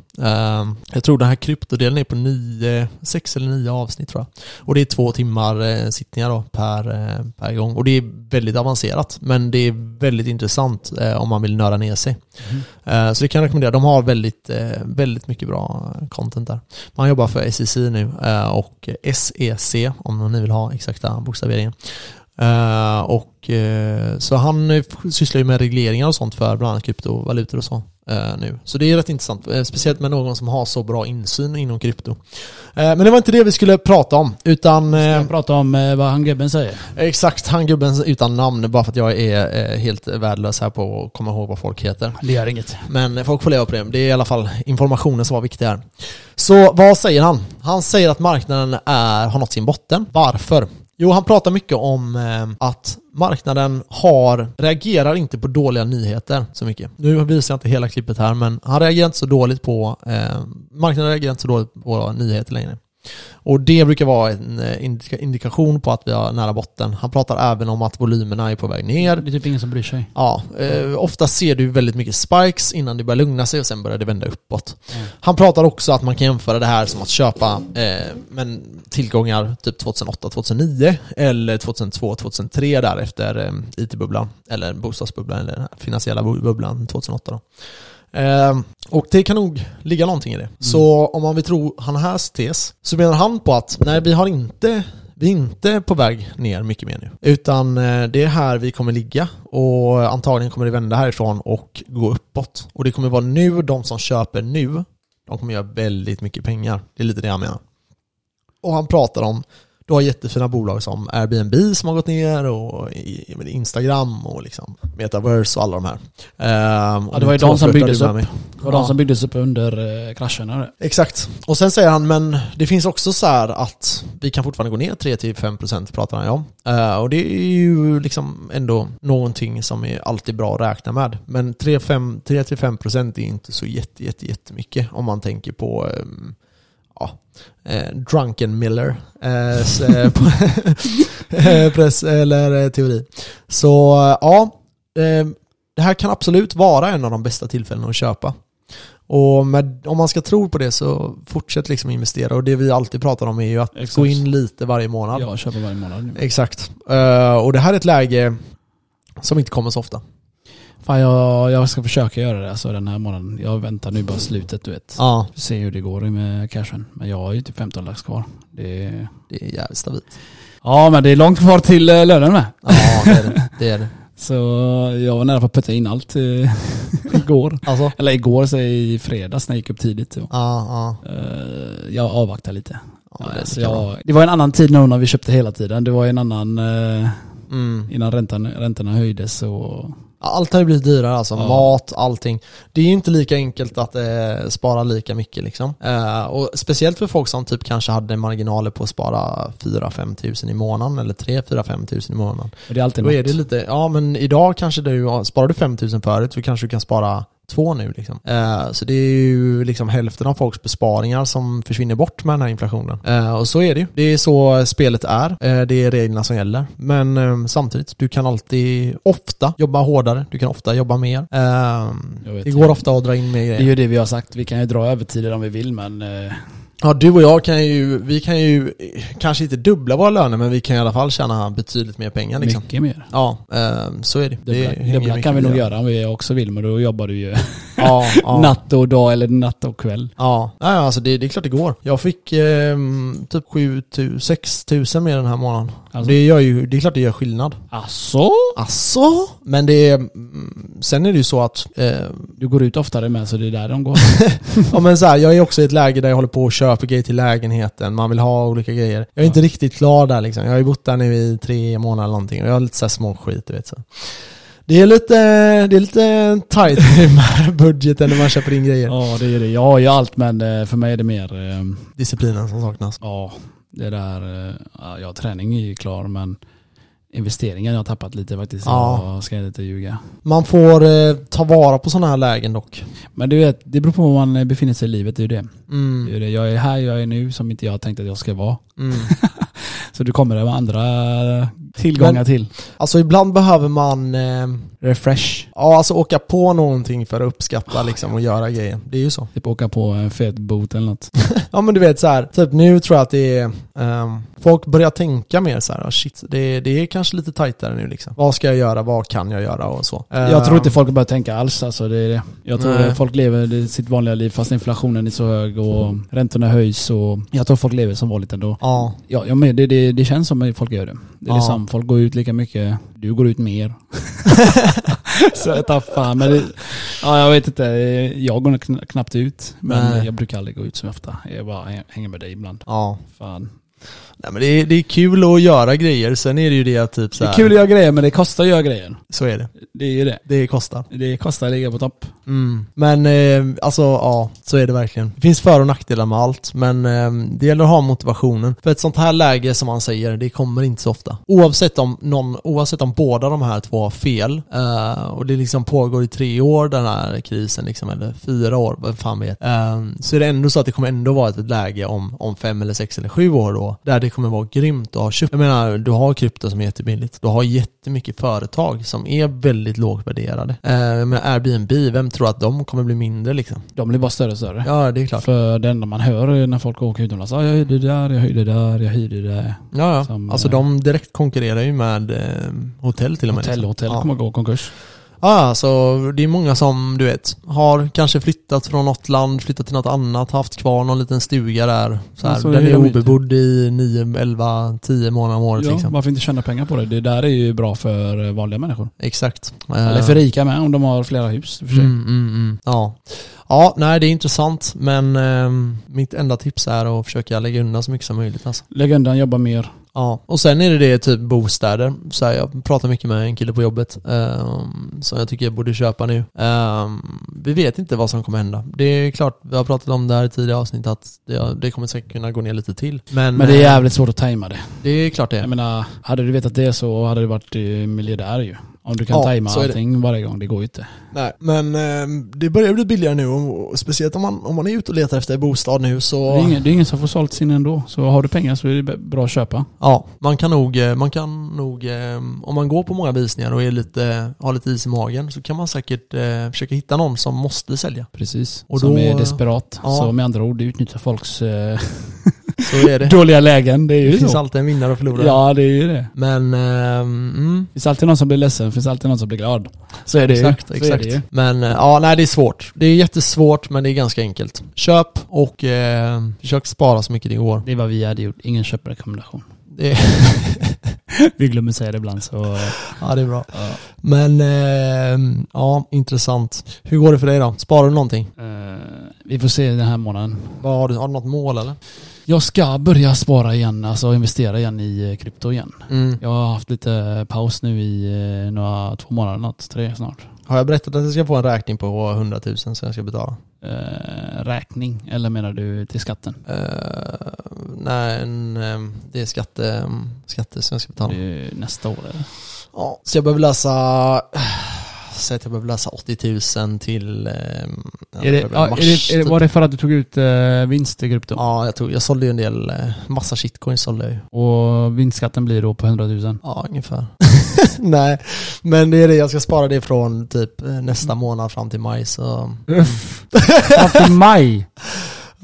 Speaker 1: Jag tror den här kryptodelen är på nio, sex eller nio avsnitt tror jag. Och det är två timmar sittningar då per, eh, per gång. Och det är väldigt avancerat, men det är väldigt intressant eh, om man vill nörda ner sig. Eh, så det kan jag rekommendera. De har väldigt, väldigt mycket bra content där. Man jobbar för SEC nu och SEC om ni vill ha exakta bokstaveringen. Eh, och eh, så han eh, sysslar ju med regleringar och sånt för bland annat kryptovalutor och så nu. Så det är rätt intressant, speciellt med någon som har så bra insyn inom krypto. Men det var inte det vi skulle prata om, utan eh,
Speaker 2: Jag pratar om vad han gubben säger.
Speaker 1: exakt han gubben utan namn, bara för att jag är helt värdelös här på att komma ihåg vad folk heter.
Speaker 2: Det gör inget.
Speaker 1: Men folk får leva på det. Det är i alla fall informationen som var viktig här. Så vad säger han? Han säger att marknaden är, har nått sin botten. Varför? Jo, han pratar mycket om eh, att marknaden har, reagerar inte på dåliga nyheter så mycket. Nu visar jag inte hela klippet här, men han reagerar inte så dåligt på, eh, marknaden reagerar inte så dåligt på nyheter längre. Och det brukar vara en eh, indika- indikation på att vi har nära botten. Han pratar även om att volymerna är på väg ner.
Speaker 2: Det är typ ingen som bryr sig.
Speaker 1: Ja, eh, ofta ser du väldigt mycket spikes innan det börjar lugna sig och sen börjar det vända uppåt.
Speaker 2: Mm.
Speaker 1: Han pratar också att man kan jämföra det här som att köpa eh, men tillgångar typ 2008-2009 eller 2002-2003 där efter eh, IT-bubblan eller bostadsbubblan eller den finansiella bu- bubblan 2008 då. Eh, och det kan nog ligga någonting i det. Så om man vill tro han här tes så menar han på att nej, vi har inte vi är inte på väg ner mycket mer nu. Utan eh, det är här vi kommer ligga och antagligen kommer det vända härifrån och gå uppåt. Och det kommer vara nu, de som köper nu, de kommer göra väldigt mycket pengar. Det är lite det jag menar. Och han pratar om, du har jättefina bolag som Airbnb som har gått ner och Instagram och liksom Metaverse och alla de här. Ehm,
Speaker 2: Ja, det var ju de som byggdes
Speaker 1: med
Speaker 2: upp. Det var
Speaker 1: Ja.
Speaker 2: de som byggdes upp under eh, krascherna. det.
Speaker 1: Exakt. Och sen säger han, men det finns också så här att vi kan fortfarande gå ner 3-5% pratar han om. Eh, och det är ju liksom ändå någonting som är alltid bra att räkna med. Men 3-5 3-5% är inte så jätte, jätte, jättemycket om man tänker på ehm, ja, eh, Drunken Miller eh, eh, press, eller teori. Så ja, det här kan absolut vara en av de bästa tillfällena att köpa. Och med, om man ska tro på det så fortsätt liksom investera och det vi alltid pratar om är ju att
Speaker 2: Exakt.
Speaker 1: gå in lite varje månad.
Speaker 2: Jag köper varje månad nu.
Speaker 1: Exakt. Och det här är ett läge som inte kommer så ofta.
Speaker 2: Fan, jag, jag ska försöka göra det alltså den här månaden. Jag väntar nu bara slutet du vet.
Speaker 1: Ja,
Speaker 2: Se hur det går med cashen. Men jag har ju typ 15 lax kvar. Det är...
Speaker 1: det är jävligt stabilt.
Speaker 2: Ja men det är långt kvar till eh, lönen med.
Speaker 1: Ja, det är det. det, är det.
Speaker 2: Så jag var nära på att putta in allt eh, igår.
Speaker 1: Alltså,
Speaker 2: Eller igår, så i fredags när jag gick upp tidigt. Så.
Speaker 1: ja, ja.
Speaker 2: Eh, jag avvaktar lite.
Speaker 1: ja det,
Speaker 2: alltså
Speaker 1: jag.
Speaker 2: det var en annan tid nu när vi köpte hela tiden. Det var en annan, eh,
Speaker 1: Mm.
Speaker 2: innan räntan, räntorna höjdes och
Speaker 1: Allt har ju blivit dyrare alltså,
Speaker 2: Ja.
Speaker 1: mat, allting. Det är ju inte lika enkelt att eh, spara lika mycket liksom. Eh, och speciellt för folk som typ kanske hade marginaler på att spara 4-5 tusen i månaden eller 3-4-5 tusen i månaden.
Speaker 2: det är alltid
Speaker 1: Då är
Speaker 2: något.
Speaker 1: det lite, ja men idag kanske du, sparar du 5 tusen förut så kanske du kan spara två nu liksom. Eh, så det är ju liksom hälften av folks besparingar som försvinner bort med den här inflationen. Eh, och så är det ju. Det är så spelet är. Eh, det är reglerna som gäller. Men eh, samtidigt, du kan alltid, ofta jobba hårdare. Du kan ofta jobba mer. Eh, det går ofta att dra in mer
Speaker 2: Det är
Speaker 1: grejer.
Speaker 2: ju det vi har sagt. Vi kan ju dra övertider om vi vill men eh,
Speaker 1: Ja, du och jag kan ju, vi kan ju kanske inte dubbla våra löner men vi kan i alla fall tjäna betydligt mer pengar liksom.
Speaker 2: mycket mer.
Speaker 1: Ja, eh, så är det. det
Speaker 2: dubbla
Speaker 1: mycket
Speaker 2: kan vi nog
Speaker 1: det.
Speaker 2: göra om vi också vill men då jobbar du ju
Speaker 1: Ja, ja.
Speaker 2: natt och dag eller natt och kväll.
Speaker 1: Ja, ja alltså det, det är klart det går. Jag fick eh, typ 7 6 tusen mer den här månaden.
Speaker 2: Alltså.
Speaker 1: Det, gör ju, det är klart det gör skillnad.
Speaker 2: Alltså?
Speaker 1: Alltså? Men det är, mm, sen är det ju så att, eh,
Speaker 2: Du går ut oftare med så det är där de går.
Speaker 1: ja men så här, jag är också i ett läge där jag håller på och köper grejer till lägenheten, man vill ha olika grejer. Jag är inte riktigt klar där liksom. Jag har ju bott där nu i tre månader eller någonting och jag har lite så små skit du vet så. Det är lite, det är lite tight med budgeten när man köper in grejer.
Speaker 2: ja det är det. Jag har ju allt men eh, för mig är det mer eh,
Speaker 1: Disciplinen som saknas.
Speaker 2: Ja, det där, eh, ja, ja träning är ju klar men investeringen jag har tappat lite faktiskt.
Speaker 1: Ja.
Speaker 2: Jag ska inte ljuga.
Speaker 1: Man får eh, ta vara på sådana här lägen dock.
Speaker 2: Men du vet, det beror på var man befinner sig i livet. Det är ju det.
Speaker 1: Mm.
Speaker 2: det, är det. Jag är här jag är nu som inte jag tänkt att jag ska vara.
Speaker 1: Mm.
Speaker 2: Så du kommer med andra tillgångar
Speaker 1: Men-
Speaker 2: till.
Speaker 1: Alltså ibland behöver man eh,
Speaker 2: Refresh.
Speaker 1: ja, alltså åka på någonting för att uppskatta liksom och göra grejer. Det är ju så.
Speaker 2: Typ åka på en fet boot eller något.
Speaker 1: Ja men du vet så här, typ nu tror jag att det är, ehm, folk börjar tänka mer så här, oh, shit, det, det är kanske lite tajtare nu liksom. Vad ska jag göra, vad kan jag göra och så.
Speaker 2: Jag tror inte
Speaker 1: Ehm,
Speaker 2: folk börjar tänka alls. Alltså det är det. Jag tror
Speaker 1: Nej.
Speaker 2: att folk lever sitt vanliga liv fast inflationen är så hög och räntorna höjs och jag tror folk lever som vanligt ändå.
Speaker 1: Ja,
Speaker 2: Ja, ja men det, det, det känns som att folk gör det. Det är
Speaker 1: Ja.
Speaker 2: liksom, folk går ut lika mycket, du går ut mer. så jag tar fan, men det, ja, jag vet inte, jag går knappt ut. Men
Speaker 1: Nej.
Speaker 2: jag brukar aldrig gå ut så ofta. Jag bara hä- hänger med dig ibland.
Speaker 1: ja.
Speaker 2: Fan.
Speaker 1: Nej men det är, det är kul att göra grejer, sen är det ju det att typ så
Speaker 2: Det
Speaker 1: här,
Speaker 2: är kul att göra grejer men det kostar att göra grejer.
Speaker 1: Så är det.
Speaker 2: Det är ju det.
Speaker 1: Det kostar.
Speaker 2: Det kostar att ligga på topp.
Speaker 1: Mm. Men eh, alltså ja, så är det verkligen. Det finns för och nackdelar med allt, men eh, det gäller att ha motivationen. För ett sånt här läge som man säger, det kommer inte så ofta. Oavsett om, någon, oavsett om båda de här två har fel, eh, och det liksom pågår i tre år den här krisen, liksom, eller fyra år, vem fan vet. Eh, så är det ändå så att det kommer ändå vara ett läge om, om fem eller sex eller sju år då, där det kommer vara grymt att ha köpt. Jag menar, du har krypto som är jättebilligt. Du har jättemycket företag som är väldigt lågt värderade. Eh, jag menar Airbnb, vem tror att de kommer bli mindre liksom?
Speaker 2: De blir bara större och större.
Speaker 1: Ja, det är klart.
Speaker 2: För det enda man hör är när folk åker utomlands. Ah, jag hyrde där, jag hyrde där, jag hyrde där.
Speaker 1: Ja, ja.
Speaker 2: Som,
Speaker 1: alltså
Speaker 2: eh,
Speaker 1: de direkt konkurrerar ju med eh, hotell till och med.
Speaker 2: Hotell,
Speaker 1: liksom.
Speaker 2: hotell
Speaker 1: ja.
Speaker 2: kommer gå konkurs.
Speaker 1: Ja, så det är många som du vet har kanske flyttat från något land, flyttat till något annat, haft kvar någon liten stuga där. Så här,
Speaker 2: Ja, så
Speaker 1: den
Speaker 2: är
Speaker 1: obebodd i 9, 11, 10 månader om året
Speaker 2: Ja,
Speaker 1: liksom.
Speaker 2: varför inte tjäna pengar på det? Det där är ju bra för eh, vanliga människor.
Speaker 1: Exakt.
Speaker 2: Eller för rika med om de har flera hus för sig.
Speaker 1: Mm, mm, mm. Ja. ja, nej det är intressant men ehm, mitt enda tips är att försöka lägga undan så mycket som möjligt alltså.
Speaker 2: Lägg undan, jobba mer.
Speaker 1: Ja, och sen är det det typ bostäder. Så här, jag pratar mycket med en kille på jobbet um, som jag tycker jag borde köpa nu. Ehm, vi vet inte vad som kommer hända. Det är klart, vi har pratat om det här i tidigare avsnitt att det, det kommer säkert kunna gå ner lite till. Men,
Speaker 2: Men det är
Speaker 1: eh,
Speaker 2: jävligt svårt att tajma det.
Speaker 1: det är klart det
Speaker 2: Jag
Speaker 1: är.
Speaker 2: menar, hade du vetat det så hade du varit eh, miljardär ju. Om du kan
Speaker 1: Ja,
Speaker 2: tajma allting varje gång, det går ju inte.
Speaker 1: Nej, men ehm, det börjar bli billigare nu och speciellt om man, om man är ute och letar efter bostad nu så...
Speaker 2: Det, är ingen, det är ingen som får sålt sin ändå. Så har du pengar så är det bra att köpa.
Speaker 1: Ja, man kan nog, eh, man kan nog eh, om man går på många visningar och är lite, har lite is i magen så kan man säkert eh, försöka hitta någon som måste sälja.
Speaker 2: Precis.
Speaker 1: Och
Speaker 2: som
Speaker 1: då-
Speaker 2: är desperat.
Speaker 1: Ja.
Speaker 2: Så med andra ord, det utnyttjar folks eh,
Speaker 1: Så är det.
Speaker 2: dåliga lägen. Det är
Speaker 1: Det
Speaker 2: ju
Speaker 1: finns
Speaker 2: så.
Speaker 1: alltid en vinnare och förlorare.
Speaker 2: Ja, det är ju det.
Speaker 1: Men, ehm, mm,
Speaker 2: Det finns alltid någon som blir ledsen, det finns alltid någon som blir glad. Så är det
Speaker 1: exakt,
Speaker 2: ju. Så
Speaker 1: exakt.
Speaker 2: Är det ju.
Speaker 1: Men eh, ja, nej det är svårt. Det är jättesvårt men det är ganska enkelt. Köp och eh, försök spara så mycket det går.
Speaker 2: Det är vad vi hade gjort. Ingen köprekommendation.
Speaker 1: Det,
Speaker 2: Vi glömmer säga det ibland så...
Speaker 1: ja, det är bra.
Speaker 2: Ja.
Speaker 1: Men ehm, ja, intressant. Hur går det för dig då? Sparar du någonting?
Speaker 2: Eh, vi får se den här månaden.
Speaker 1: Vad har, du, har du något mål eller?
Speaker 2: Jag ska börja spara igen, alltså investera igen i eh, krypto igen.
Speaker 1: Mm.
Speaker 2: Jag har haft lite paus nu i eh, några, två månader, något, tre snart.
Speaker 1: Har jag berättat att jag ska få en räkning på 100 000 som jag ska betala?
Speaker 2: Eh, räkning, eller menar du till skatten?
Speaker 1: Eh, nej, det är skatte, skatte som jag ska betala.
Speaker 2: Nästa år eller?
Speaker 1: Ja, så jag behöver läsa, säg att jag behöver läsa 80 000 till eh,
Speaker 2: Är det, ja, är
Speaker 1: mars,
Speaker 2: det, är det,
Speaker 1: typ.
Speaker 2: var det för att du tog ut eh, vinst i krypto?
Speaker 1: Ja, jag, tog, jag sålde ju en del, eh, massa shitcoins sålde jag ju.
Speaker 2: Och vinstskatten blir då på 100 000?
Speaker 1: Ja, ungefär. Nej, men det är det, jag ska spara det från typ eh, nästa månad fram till maj så...
Speaker 2: Fram till maj!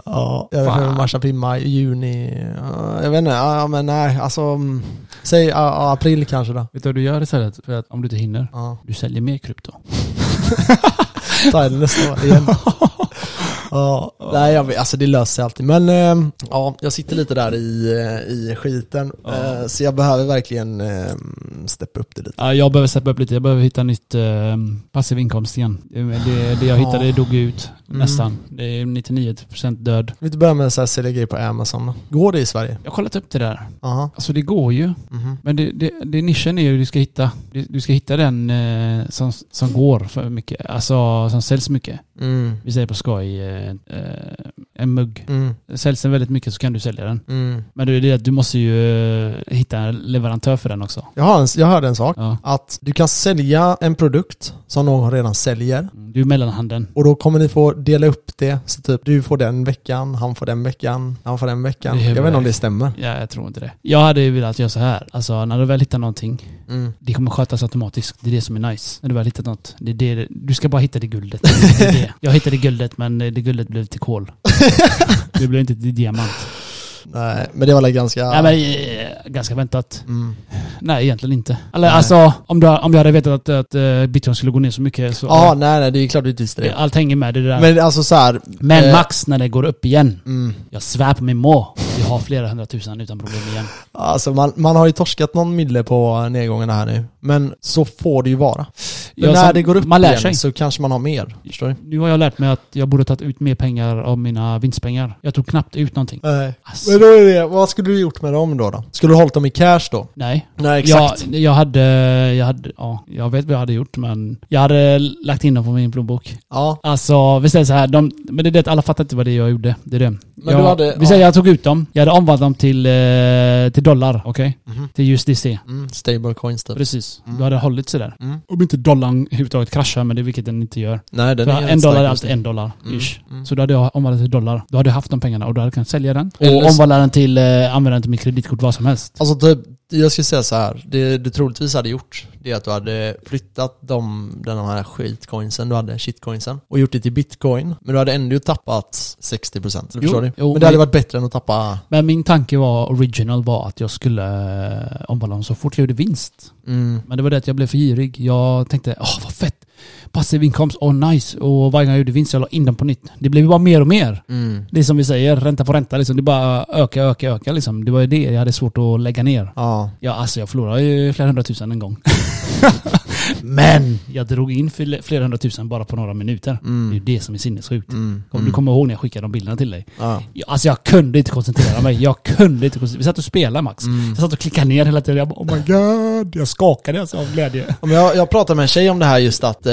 Speaker 1: Ja, jag vet inte, mars, april, maj, juni, ja, jag vet inte, ja men nej, alltså, mm, säg ja, april kanske då.
Speaker 2: Vet du vad du gör istället? För att om du inte hinner?
Speaker 1: Ja,
Speaker 2: Du säljer mer krypto.
Speaker 1: ta det nästa år igen. Ja, nej jag vet, alltså det löser sig alltid. Men eh, ja, jag sitter lite där i, eh, i skiten.
Speaker 2: Ja.
Speaker 1: Eh, så jag behöver verkligen eh, steppa upp det lite.
Speaker 2: Ja, jag behöver steppa upp lite. Jag behöver hitta nytt eh, passiv inkomst igen. Det, det, det jag hittade
Speaker 1: Ja.
Speaker 2: dog ut
Speaker 1: Mm.
Speaker 2: nästan. Det är 99% död.
Speaker 1: Vill du inte börja med så här sälja grejer på Amazon? Går det i Sverige?
Speaker 2: Jag har kollat upp det där.
Speaker 1: Aha.
Speaker 2: Alltså det går ju.
Speaker 1: Mhm.
Speaker 2: Men det, det, det nischen är ju du ska hitta. Du, ska hitta den eh, som, som går för mycket. Alltså som säljs mycket.
Speaker 1: Mm.
Speaker 2: Vi säger på skoj eh, eh, en mugg.
Speaker 1: Mm.
Speaker 2: Säljs den väldigt mycket så kan du sälja den.
Speaker 1: Mm.
Speaker 2: Men det är det att du måste ju eh, hitta en leverantör för den också.
Speaker 1: Jag, har en, jag hörde en sak.
Speaker 2: Ja.
Speaker 1: Att du kan sälja en produkt som någon redan säljer.
Speaker 2: Du är mellanhanden.
Speaker 1: Och då kommer ni få dela upp det. Så typ du får den veckan, han får den veckan, han får den veckan. Jag vet inte om det stämmer.
Speaker 2: Ja, jag tror inte det. Jag hade ju velat göra så här. Alltså när du väl hittar någonting,
Speaker 1: Mm.
Speaker 2: det kommer skötas automatiskt. Det är det som är nice. När du väl hittat något. Det är det, du ska bara hitta det guldet. Det är det. Jag hittade guldet men det guldet blev till kol. Det blev inte till diamant.
Speaker 1: Nej, men det var väl ganska...
Speaker 2: Nej men eh, ganska väntat.
Speaker 1: Mm.
Speaker 2: Nej egentligen inte. Eller
Speaker 1: Nej.
Speaker 2: alltså om, du, om jag hade vetat att, att eh, bitcoin skulle gå ner så mycket så...
Speaker 1: Ja, nej, nej, det är klart du inte visste det.
Speaker 2: Allt hänger med det där. Men,
Speaker 1: Men alltså så här. eh,
Speaker 2: max när det går upp igen.
Speaker 1: Mm,
Speaker 2: Jag svär på min må. Vi har flera hundratusen utan problem igen.
Speaker 1: alltså man, man har ju torskat någon mille på nedgångarna här nu. Men så får det ju vara.
Speaker 2: Jag
Speaker 1: när det går upp
Speaker 2: man lär
Speaker 1: igen
Speaker 2: sig.
Speaker 1: så kanske man har mer. Förstår du?
Speaker 2: Nu har jag lärt mig att jag borde tagit ut mer pengar av mina vinstpengar. Jag tog knappt ut någonting.
Speaker 1: Nej.
Speaker 2: Alltså.
Speaker 1: Men då är det, vad skulle du gjort med dem då? då? Skulle du hållit dem i cash då?
Speaker 2: Nej.
Speaker 1: Nej
Speaker 2: Jag, jag hade, jag hade, ja, jag vet vad jag hade gjort men jag hade lagt in dem på min plånbok.
Speaker 1: Ja.
Speaker 2: Alltså, vi säger så här, de, men det är det, alla fattar inte vad det är jag gjorde. Det är det.
Speaker 1: Men
Speaker 2: jag,
Speaker 1: du hade-
Speaker 2: vi säger jag tog ut dem, jag hade omvandlat dem till, eh, till dollar, okej?
Speaker 1: Mhm.
Speaker 2: Till USDC.
Speaker 1: Mm, stable coins typ.
Speaker 2: Precis.
Speaker 1: Mm.
Speaker 2: Då hade det hållit sig där.
Speaker 1: Mm.
Speaker 2: Om inte dollarn överhuvudtaget kraschar, men det vilket den inte gör.
Speaker 1: Nej den är
Speaker 2: en dollar är alltid en dollar,
Speaker 1: Mm,
Speaker 2: ish.
Speaker 1: mm.
Speaker 2: Så då hade jag omvandlat till dollar. Då hade jag haft de pengarna och då hade jag kunnat sälja den. Och omvandla den till, eh, använda den till mitt kreditkort, vad som helst.
Speaker 1: Alltså typ, jag skulle säga så här. Det du troligtvis hade gjort, det är att du hade flyttat de, den här skitcoinsen du hade, shitcoinsen, och gjort det till bitcoin. Men du hade ändå tappat 60%. Du förstår
Speaker 2: jo,
Speaker 1: men det hade varit bättre än att tappa...
Speaker 2: Men min tanke var, original var att jag skulle eh, omvandla dem så fort jag gjorde vinst.
Speaker 1: Mm.
Speaker 2: Men det var det att jag blev för girig. Jag tänkte, åh vad fett. Passiv inkomst, åh nice. Och varje gång jag gjorde vinst jag la in dem på nytt. Det blev bara mer och mer.
Speaker 1: Mm.
Speaker 2: Det är som vi säger, ränta på ränta liksom. Det bara ökar, ökar, ökar liksom. Det var ju det jag hade svårt att lägga ner.
Speaker 1: Ja.
Speaker 2: Ja, alltså jag förlorade ju flera hundratusen en gång. Men jag drog in fl- flera hundratusen bara på några minuter. Det är
Speaker 1: Mm.
Speaker 2: det som är sinnessjukt.
Speaker 1: Mm.
Speaker 2: Om du kommer ihåg när jag skickade de bilderna till dig.
Speaker 1: Ja.
Speaker 2: Jag- Alltså jag kunde inte koncentrera mig. Jag kunde inte koncentrera mig. Vi satt och spelade Max.
Speaker 1: Mm.
Speaker 2: Jag satt och klickade ner hela tiden. Jag bara oh my god. Jag skakade alltså av glädje.
Speaker 1: Jag, jag pratade med en tjej om det här just att, eh,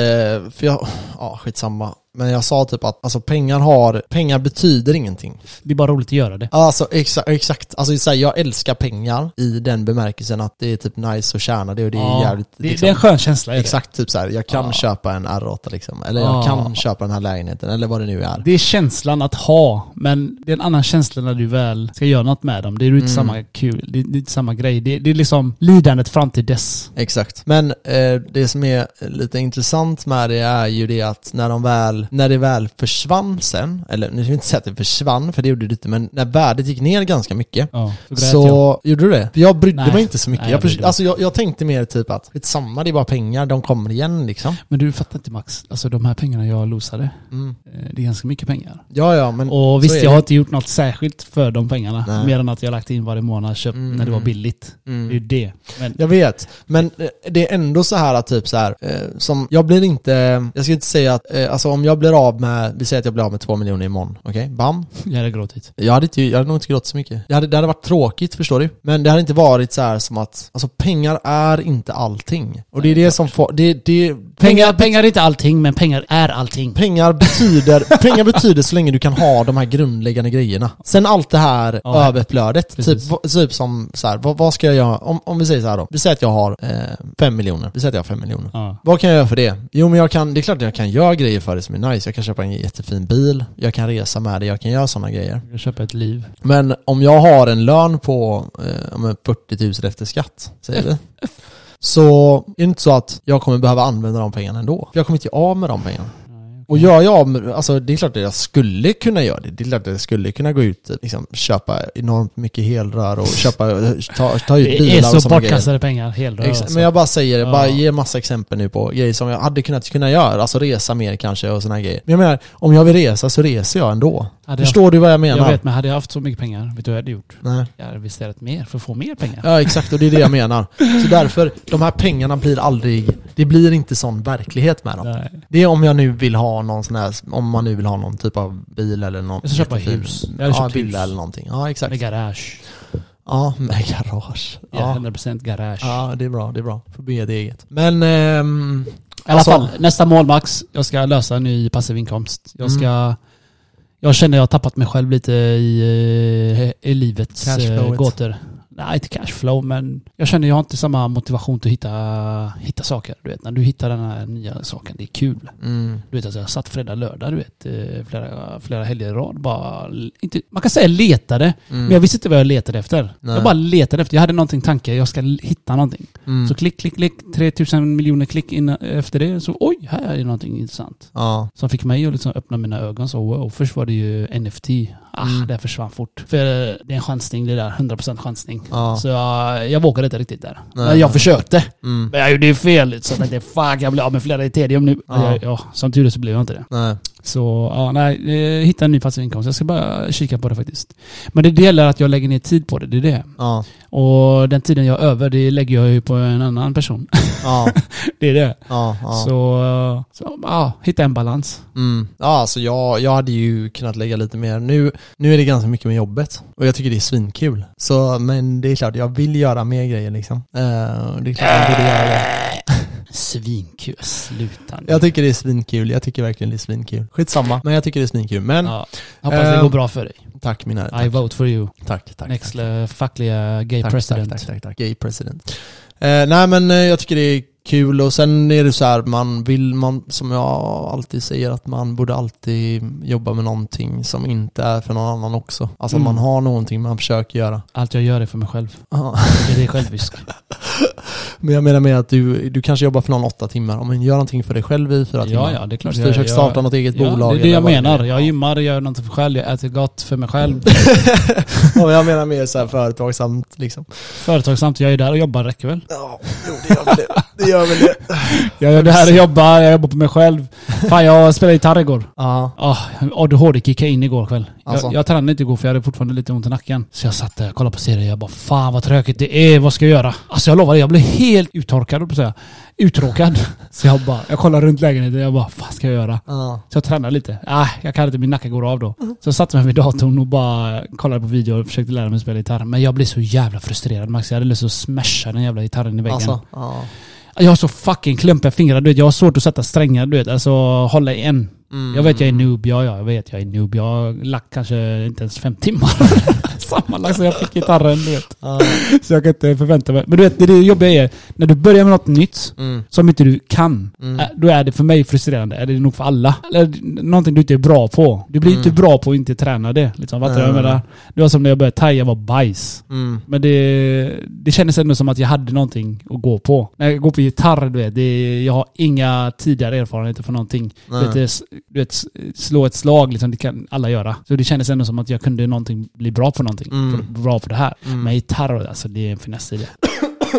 Speaker 1: för jag, ja skitsamma. Men jag sa typ att alltså pengar har, pengar betyder ingenting.
Speaker 2: Det är bara roligt att göra det.
Speaker 1: Alltså exakt, exakt. Alltså så här, jag älskar pengar i den bemärkelsen att det är typ nice att tjäna det och det är
Speaker 2: Ja,
Speaker 1: jävligt
Speaker 2: det,
Speaker 1: liksom,
Speaker 2: det är en skön känsla.
Speaker 1: Exakt, typ så här. jag kan
Speaker 2: Ja.
Speaker 1: köpa en R8 liksom. Eller jag
Speaker 2: Ja.
Speaker 1: kan köpa den här lägenheten, eller vad det nu är.
Speaker 2: Det är känslan att ha, men det är en annan känsla när du väl ska göra något med dem. Det är inte
Speaker 1: Mm.
Speaker 2: samma kul, det är inte samma grej. Det, det är liksom lidandet fram till dess.
Speaker 1: Exakt. Men eh, det som är lite intressant med det är ju det att när de väl, när det väl försvann sen, eller nu ska vi inte säga att det försvann, för det gjorde det inte, men när värdet gick ner ganska mycket,
Speaker 2: Ja, så
Speaker 1: så
Speaker 2: jag.
Speaker 1: gjorde du det? För jag brydde
Speaker 2: Nej.
Speaker 1: mig inte så mycket.
Speaker 2: Nej,
Speaker 1: jag,
Speaker 2: jag
Speaker 1: alltså jag, jag tänkte mer typ att, samma det är bara pengar, de kommer igen liksom.
Speaker 2: Men du fattar inte Max, alltså de här pengarna jag losade,
Speaker 1: Mm.
Speaker 2: eh, det är ganska mycket pengar.
Speaker 1: Ja, ja, men
Speaker 2: Och visst, jag har inte gjort något särskilt för de pengarna.
Speaker 1: Nej.
Speaker 2: Mer än att jag lagt in varje månad, köpt
Speaker 1: Mm,
Speaker 2: när det var billigt.
Speaker 1: Mm.
Speaker 2: Det är ju det. Men
Speaker 1: Jag vet, men eh, det är ändå så här att typ så här, eh, som, jag blir inte, jag ska inte säga att, eh, alltså om jag blir av med, vi säger att jag blir av med två miljoner imorgon, okej? Bam.
Speaker 2: jag hade gråtit.
Speaker 1: Jag hade, inte, jag hade nog inte gråtit så mycket. Jag hade, det hade varit tråkigt, förstår du? Men det hade inte varit så här som att, alltså pengar är inte allting. Och det är det som får, det, det,
Speaker 2: Pengar, pengar är inte allting, men pengar är allting.
Speaker 1: Pengar betyder, pengar betyder så länge du kan ha de här grundläggande grejerna. Sen allt det här
Speaker 2: Ja.
Speaker 1: överflödet, typ,
Speaker 2: Precis.
Speaker 1: vad- typ som så här, vad, vad ska jag göra? Om, om vi säger så här då, vi säger att jag har eh, fem miljoner, vi säger att jag har fem miljoner.
Speaker 2: Ja.
Speaker 1: Vad kan jag göra för det? Jo men jag kan, det är klart att jag kan göra grejer för det som är nice. Jag kan köpa en jättefin bil, jag kan resa med det, jag kan göra sådana grejer.
Speaker 2: Jag köper ett liv.
Speaker 1: Men om jag har en lön på eh, ja, men 40 000 efter skatt, säger vi. Så är det inte så att jag kommer behöva använda de pengarna ändå. Jag kommer inte av med de pengarna. Och gör jag med, alltså det är klart att jag skulle kunna göra det. Det är klart att jag skulle kunna gå ut liksom, köpa enormt mycket helrör och köpa, ta, ta ut
Speaker 2: Det är
Speaker 1: bilar och
Speaker 2: så
Speaker 1: sådana grejer.
Speaker 2: bortkastade pengar, helrör
Speaker 1: Ex-
Speaker 2: alltså.
Speaker 1: Men jag bara säger, jag
Speaker 2: Ja.
Speaker 1: bara ger massa exempel nu på grejer som jag hade kunnat kunna göra. Alltså resa mer kanske och sådana grejer. Men jag menar, om jag vill resa så reser jag ändå.
Speaker 2: Hade jag-
Speaker 1: Förstår du vad jag menar?
Speaker 2: Jag vet, men hade jag haft så mycket pengar, vet du vad jag hade gjort?
Speaker 1: Nej.
Speaker 2: Jag hade investerat mer för att få mer pengar.
Speaker 1: Ja exakt, och det är det jag menar. Så därför, de här pengarna blir aldrig, det blir inte sån verklighet med dem.
Speaker 2: Nej.
Speaker 1: Det är om jag nu vill ha någon sån här, om man nu vill ha någon typ av bil eller någon
Speaker 2: Jag ska köpa hus. Jag
Speaker 1: Ja, villa eller någonting. Ja exakt.
Speaker 2: Med garage.
Speaker 1: Ja, med garage.
Speaker 2: Ja.
Speaker 1: Ja.
Speaker 2: 100% garage.
Speaker 1: ja, det är bra, det är bra. Får bygga det eget. Men, ehm,
Speaker 2: I alla
Speaker 1: alltså-
Speaker 2: fall, nästa mål Max. Jag ska lösa en ny passiv inkomst. Jag
Speaker 1: Mm.
Speaker 2: ska... Jag känner jag har tappat mig själv lite i, eh, i livets eh, gåtor. Nej, inte cashflow, men jag känner jag har inte samma motivation till att hitta, hitta saker. Du vet, när du hittar den här nya saken, det är kul.
Speaker 1: mm,
Speaker 2: Du vet, alltså, jag satt fredag, lördag, du vet, eh, flera, flera helger i rad. Bara, inte, man kan säga letade,
Speaker 1: mm,
Speaker 2: men jag visste inte vad jag letade efter.
Speaker 1: Nej.
Speaker 2: Jag bara letade efter, jag hade någonting tanke, jag ska hitta någonting.
Speaker 1: mm.
Speaker 2: Så klick, klick, klick, 3000 miljoner klick in efter det. Så oj, här är någonting intressant.
Speaker 1: Ja,
Speaker 2: Som fick mig att liksom öppna mina ögon. Så wow, först var det ju NFT. Ah,
Speaker 1: Mm.
Speaker 2: det försvann fort. För eh, det är en chansning det där, 100% chansning.
Speaker 1: ja.
Speaker 2: Så jag, jag vågade inte riktigt där.
Speaker 1: Nej.
Speaker 2: Men jag försökte.
Speaker 1: Mm.
Speaker 2: Men jag gjorde ju fel. Så jag tänkte fuck, jag blir av med flera ethereum nu.
Speaker 1: Ja.
Speaker 2: Ja. Jag, ja, som tur är så blev jag inte det.
Speaker 1: Nej.
Speaker 2: Så ja, nej, eh, hitta en ny passiv inkomst. Jag ska bara kika på det faktiskt. Men det gäller att jag lägger ner tid på det, det är det.
Speaker 1: Ja.
Speaker 2: Och den tiden jag över, det lägger jag ju på en annan person.
Speaker 1: Ja.
Speaker 2: det är det.
Speaker 1: Ja. ja.
Speaker 2: Så, så ja, hitta en balans.
Speaker 1: Mm. Ja, alltså jag, jag hade ju kunnat lägga lite mer. Nu, nu är det ganska mycket med jobbet och jag tycker det är svinkul. Så, men det är klart, jag vill göra mer grejer liksom. Uh, det är klart jag borde göra det.
Speaker 2: Svinkul. Sluta nu.
Speaker 1: Jag tycker det är svinkul, jag tycker verkligen det är svinkul. Skitsamma, men jag tycker det är svinkul. Men
Speaker 2: Ja, hoppas det
Speaker 1: Ehm,
Speaker 2: går bra för dig.
Speaker 1: tack mina
Speaker 2: I
Speaker 1: tack,
Speaker 2: vote for you.
Speaker 1: tack, tack.
Speaker 2: Next
Speaker 1: tack.
Speaker 2: uh, fackliga gay
Speaker 1: tack,
Speaker 2: president.
Speaker 1: Tack, tack, tack, tack. Gay president. Eh, nej men eh, jag tycker det är kul och sen är det så här, man vill, man, som jag alltid säger, att man borde alltid jobba med någonting som inte är för någon annan också. Alltså
Speaker 2: Mm.
Speaker 1: man har någonting man försöker göra.
Speaker 2: Allt jag gör är för mig själv.
Speaker 1: Ja.
Speaker 2: Det är självisk.
Speaker 1: Men jag menar med att du, du kanske jobbar för någon åtta timmar, men gör någonting för dig själv i fyra timmar.
Speaker 2: Ja, ja, det är klart.
Speaker 1: Du försöker starta något eget
Speaker 2: ja,
Speaker 1: bolag.
Speaker 2: Det är det jag menar. Jag gymmar, gör något för mig själv, jag äter gott för mig själv.
Speaker 1: Ja, jag menar mer så här företagsamt liksom.
Speaker 2: Företagsamt, jag är där och jobbar räcker väl?
Speaker 1: Ja, jo, det gör väl det. Det gör väl det.
Speaker 2: Jag gör det här och jobbar, jag jobbar på mig själv. Fan, jag spelade gitarr igår.
Speaker 1: Ja.
Speaker 2: Ah, ADHD kickade in igår kväll.
Speaker 1: Alltså.
Speaker 2: Jag, jag tränade inte igår för jag hade fortfarande lite ont i nacken. Så jag satt där och kollade på serien jag bara Fan vad tråkigt det är, vad ska jag göra? Alltså jag lovar dig, jag blev helt uttorkad på säga. Uttråkad. Så jag bara, jag kollade runt lägenheten och jag bara, vad fan ska jag göra?
Speaker 1: Ja.
Speaker 2: Så jag tränade lite. Ah, jag kan inte, min nacke går av då. Så jag satte mig vid datorn och bara kollade på video och försökte lära mig spela gitarr. Men jag blev så jävla frustrerad Max. Jag hade lust att smasha den jävla gitarren i väggen.
Speaker 1: Alltså.
Speaker 2: Jag har så fucking klumpiga fingrar, du vet. Jag har svårt att sätta strängar, du vet. Alltså hålla i en.
Speaker 1: Mm.
Speaker 2: Jag vet jag är noob, ja, ja jag vet jag är noob. Jag har lagt kanske inte ens fem timmar sammanlagt så jag fick gitarren, du vet. Så jag kan inte förvänta mig. Men du vet, det, det jobbiga är när du börjar med något nytt
Speaker 1: Mm.
Speaker 2: som inte du kan,
Speaker 1: Mm.
Speaker 2: äh, då är det för mig frustrerande. Är det nog för alla. Eller någonting du inte är bra på. Du blir
Speaker 1: Mm.
Speaker 2: inte bra på att inte träna det. Liksom, fattar du vad jag menar? Det var som när jag började thaia var bajs.
Speaker 1: Mm.
Speaker 2: Men det, det kändes ändå som att jag hade någonting att gå på. När jag går på gitarr, du vet, det, jag har inga tidigare erfarenheter från någonting. Du vet, det, du vet, slå ett slag, liksom, det kan alla göra. Så det kändes ändå som att jag kunde någonting, bli bra på någonting.
Speaker 1: Mm.
Speaker 2: För, bra på det här.
Speaker 1: Mm.
Speaker 2: Men gitarr, alltså det är en finess i det.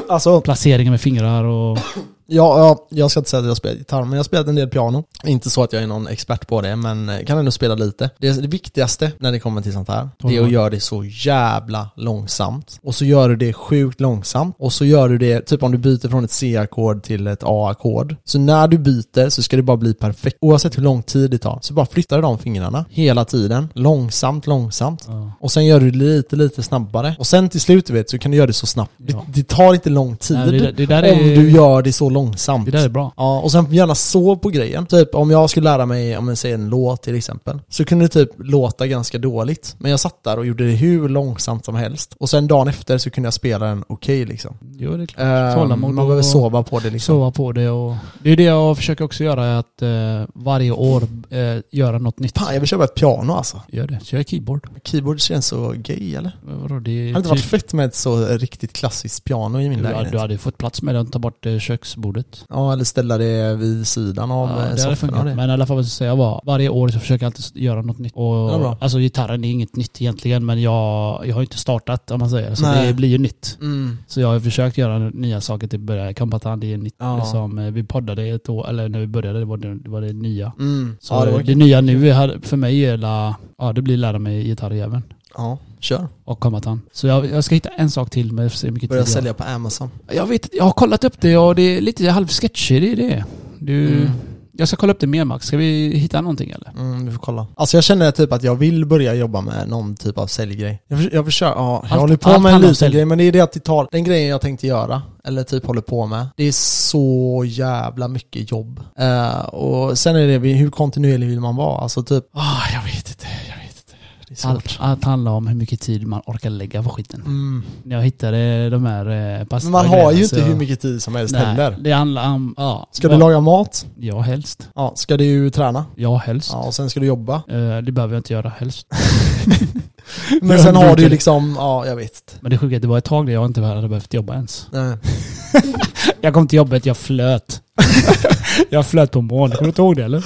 Speaker 1: Alltså,
Speaker 2: Placeringen med fingrar och...
Speaker 1: ja, ja, jag ska inte säga att jag spelar gitarr, men jag har spelat en del piano. Inte så att jag är någon expert på det, men eh, kan ändå spela lite. Det, det viktigaste när det kommer till sånt här, det är att göra det så jävla långsamt. Och så gör du det sjukt långsamt. Och så gör du det, typ om du byter från ett C-ackord till ett A-ackord. Så när du byter så ska det bara bli perfekt. Oavsett hur lång tid det tar. Så bara flyttar du de fingrarna hela tiden. Långsamt, långsamt.
Speaker 2: Ja.
Speaker 1: Och sen gör du det lite, lite snabbare. Och sen till slut du vet så kan du göra det så snabbt.
Speaker 2: Ja.
Speaker 1: Det, det tar inte lång tid
Speaker 2: Nej, det, det där är,
Speaker 1: om du gör det så långsamt.
Speaker 2: Det där är bra.
Speaker 1: Ja, och sen gärna sov på grejen. Typ om jag skulle lära mig, om jag säger en låt till exempel, så kunde det typ låta ganska dåligt. Men jag satt där och gjorde det hur långsamt som helst. Och sen dagen efter så kunde jag spela den okej liksom.
Speaker 2: Jo, det är klart. Tålamod
Speaker 1: man behöver sova på det liksom.
Speaker 2: Sova på det och... Det är det jag försöker också göra, är att eh, varje år eh, göra något nytt.
Speaker 1: Fan, jag vill köpa ett piano alltså.
Speaker 2: Gör det. Kör keyboard.
Speaker 1: Keyboard känns så gay eller?
Speaker 2: Vadå, det
Speaker 1: Hade inte varit
Speaker 2: typ-
Speaker 1: fett med ett så riktigt klassiskt piano i min
Speaker 2: du,
Speaker 1: lägenhet?
Speaker 2: du hade fått plats med det ta bort eh, köksbordet.
Speaker 1: Ja, eller ställa det vid sidan av
Speaker 2: Ja, det hade funkat.
Speaker 1: och det.
Speaker 2: Men i alla fall vad jag säga var, varje år så försöker jag alltid göra något nytt. Och,
Speaker 1: Ja,
Speaker 2: alltså gitarren är inget nytt egentligen men jag, jag har inte startat om man säger. Så
Speaker 1: Nej.
Speaker 2: det blir ju nytt.
Speaker 1: Mm.
Speaker 2: Så jag har försökt göra nya saker att börja. Kampatan, det är nytt.
Speaker 1: Ja.
Speaker 2: Liksom, eh, vi poddade ett år, eller när vi började det var det, det, var det nya.
Speaker 1: Mm.
Speaker 2: Så
Speaker 1: ja, det
Speaker 2: det, nya nu är, för mig är la, ja det blir lära mig gitarrjäveln.
Speaker 1: Ja, kör.
Speaker 2: Och kampatan. Så jag, jag ska hitta en sak till får se hur mycket
Speaker 1: Börja
Speaker 2: tid jag
Speaker 1: sälja på Amazon.
Speaker 2: Jag vet jag har kollat upp det och det är lite halvsketchy, det är det. Du,
Speaker 1: Mm.
Speaker 2: Jag ska kolla upp det mer Max. Ska vi hitta någonting eller?
Speaker 1: Mm, vi får kolla. Alltså jag känner typ att jag vill börja jobba med någon typ av säljgrej. Jag, jag försöker, ja, jag
Speaker 2: Allt-
Speaker 1: håller på
Speaker 2: allt
Speaker 1: med en
Speaker 2: handlar om
Speaker 1: liten
Speaker 2: sälj.
Speaker 1: grej, men det är det att det tar, den grejen jag tänkte göra, eller typ håller på med, det är så jävla mycket jobb. Eh, och sen är det, hur kontinuerlig vill man vara? Alltså typ, ah, jag vet inte,
Speaker 2: Allt, allt handlar om hur mycket tid man orkar lägga på skiten.
Speaker 1: Mm.
Speaker 2: Jag hittade de här eh,
Speaker 1: Men man har ju inte hur mycket tid som helst
Speaker 2: Nej,
Speaker 1: heller.
Speaker 2: det handlar om, ja.
Speaker 1: Ska du laga mat?
Speaker 2: Ja, helst.
Speaker 1: Ja. Ska du träna?
Speaker 2: Ja, helst.
Speaker 1: Ja, och sen ska du jobba.
Speaker 2: Eh, det behöver jag inte göra helst.
Speaker 1: Men sen har du ju liksom, ja jag vet.
Speaker 2: Men det sjuka är att det var ett tag där jag inte hade behövt jobba ens.
Speaker 1: Nej.
Speaker 2: Jag kom till jobbet, jag flöt. jag flöt på moln. Kommer du inte ihåg det eller?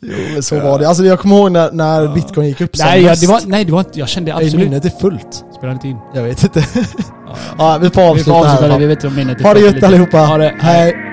Speaker 1: Jo men så var det. Alltså jag kommer ihåg när, när bitcoin gick upp
Speaker 2: Nej, jag, det var, nej, det var inte, jag kände
Speaker 1: Nej,
Speaker 2: absolut...
Speaker 1: minnet är fullt.
Speaker 2: Spelar inte in.
Speaker 1: Jag vet inte.
Speaker 2: Ja,
Speaker 1: ja, vi får
Speaker 2: vi får
Speaker 1: avsluta
Speaker 2: avsluta det,
Speaker 1: här.
Speaker 2: vi vet inte om minnet är
Speaker 1: Ha det
Speaker 2: fullt
Speaker 1: gött allihopa.
Speaker 2: Ha det.
Speaker 1: Hej.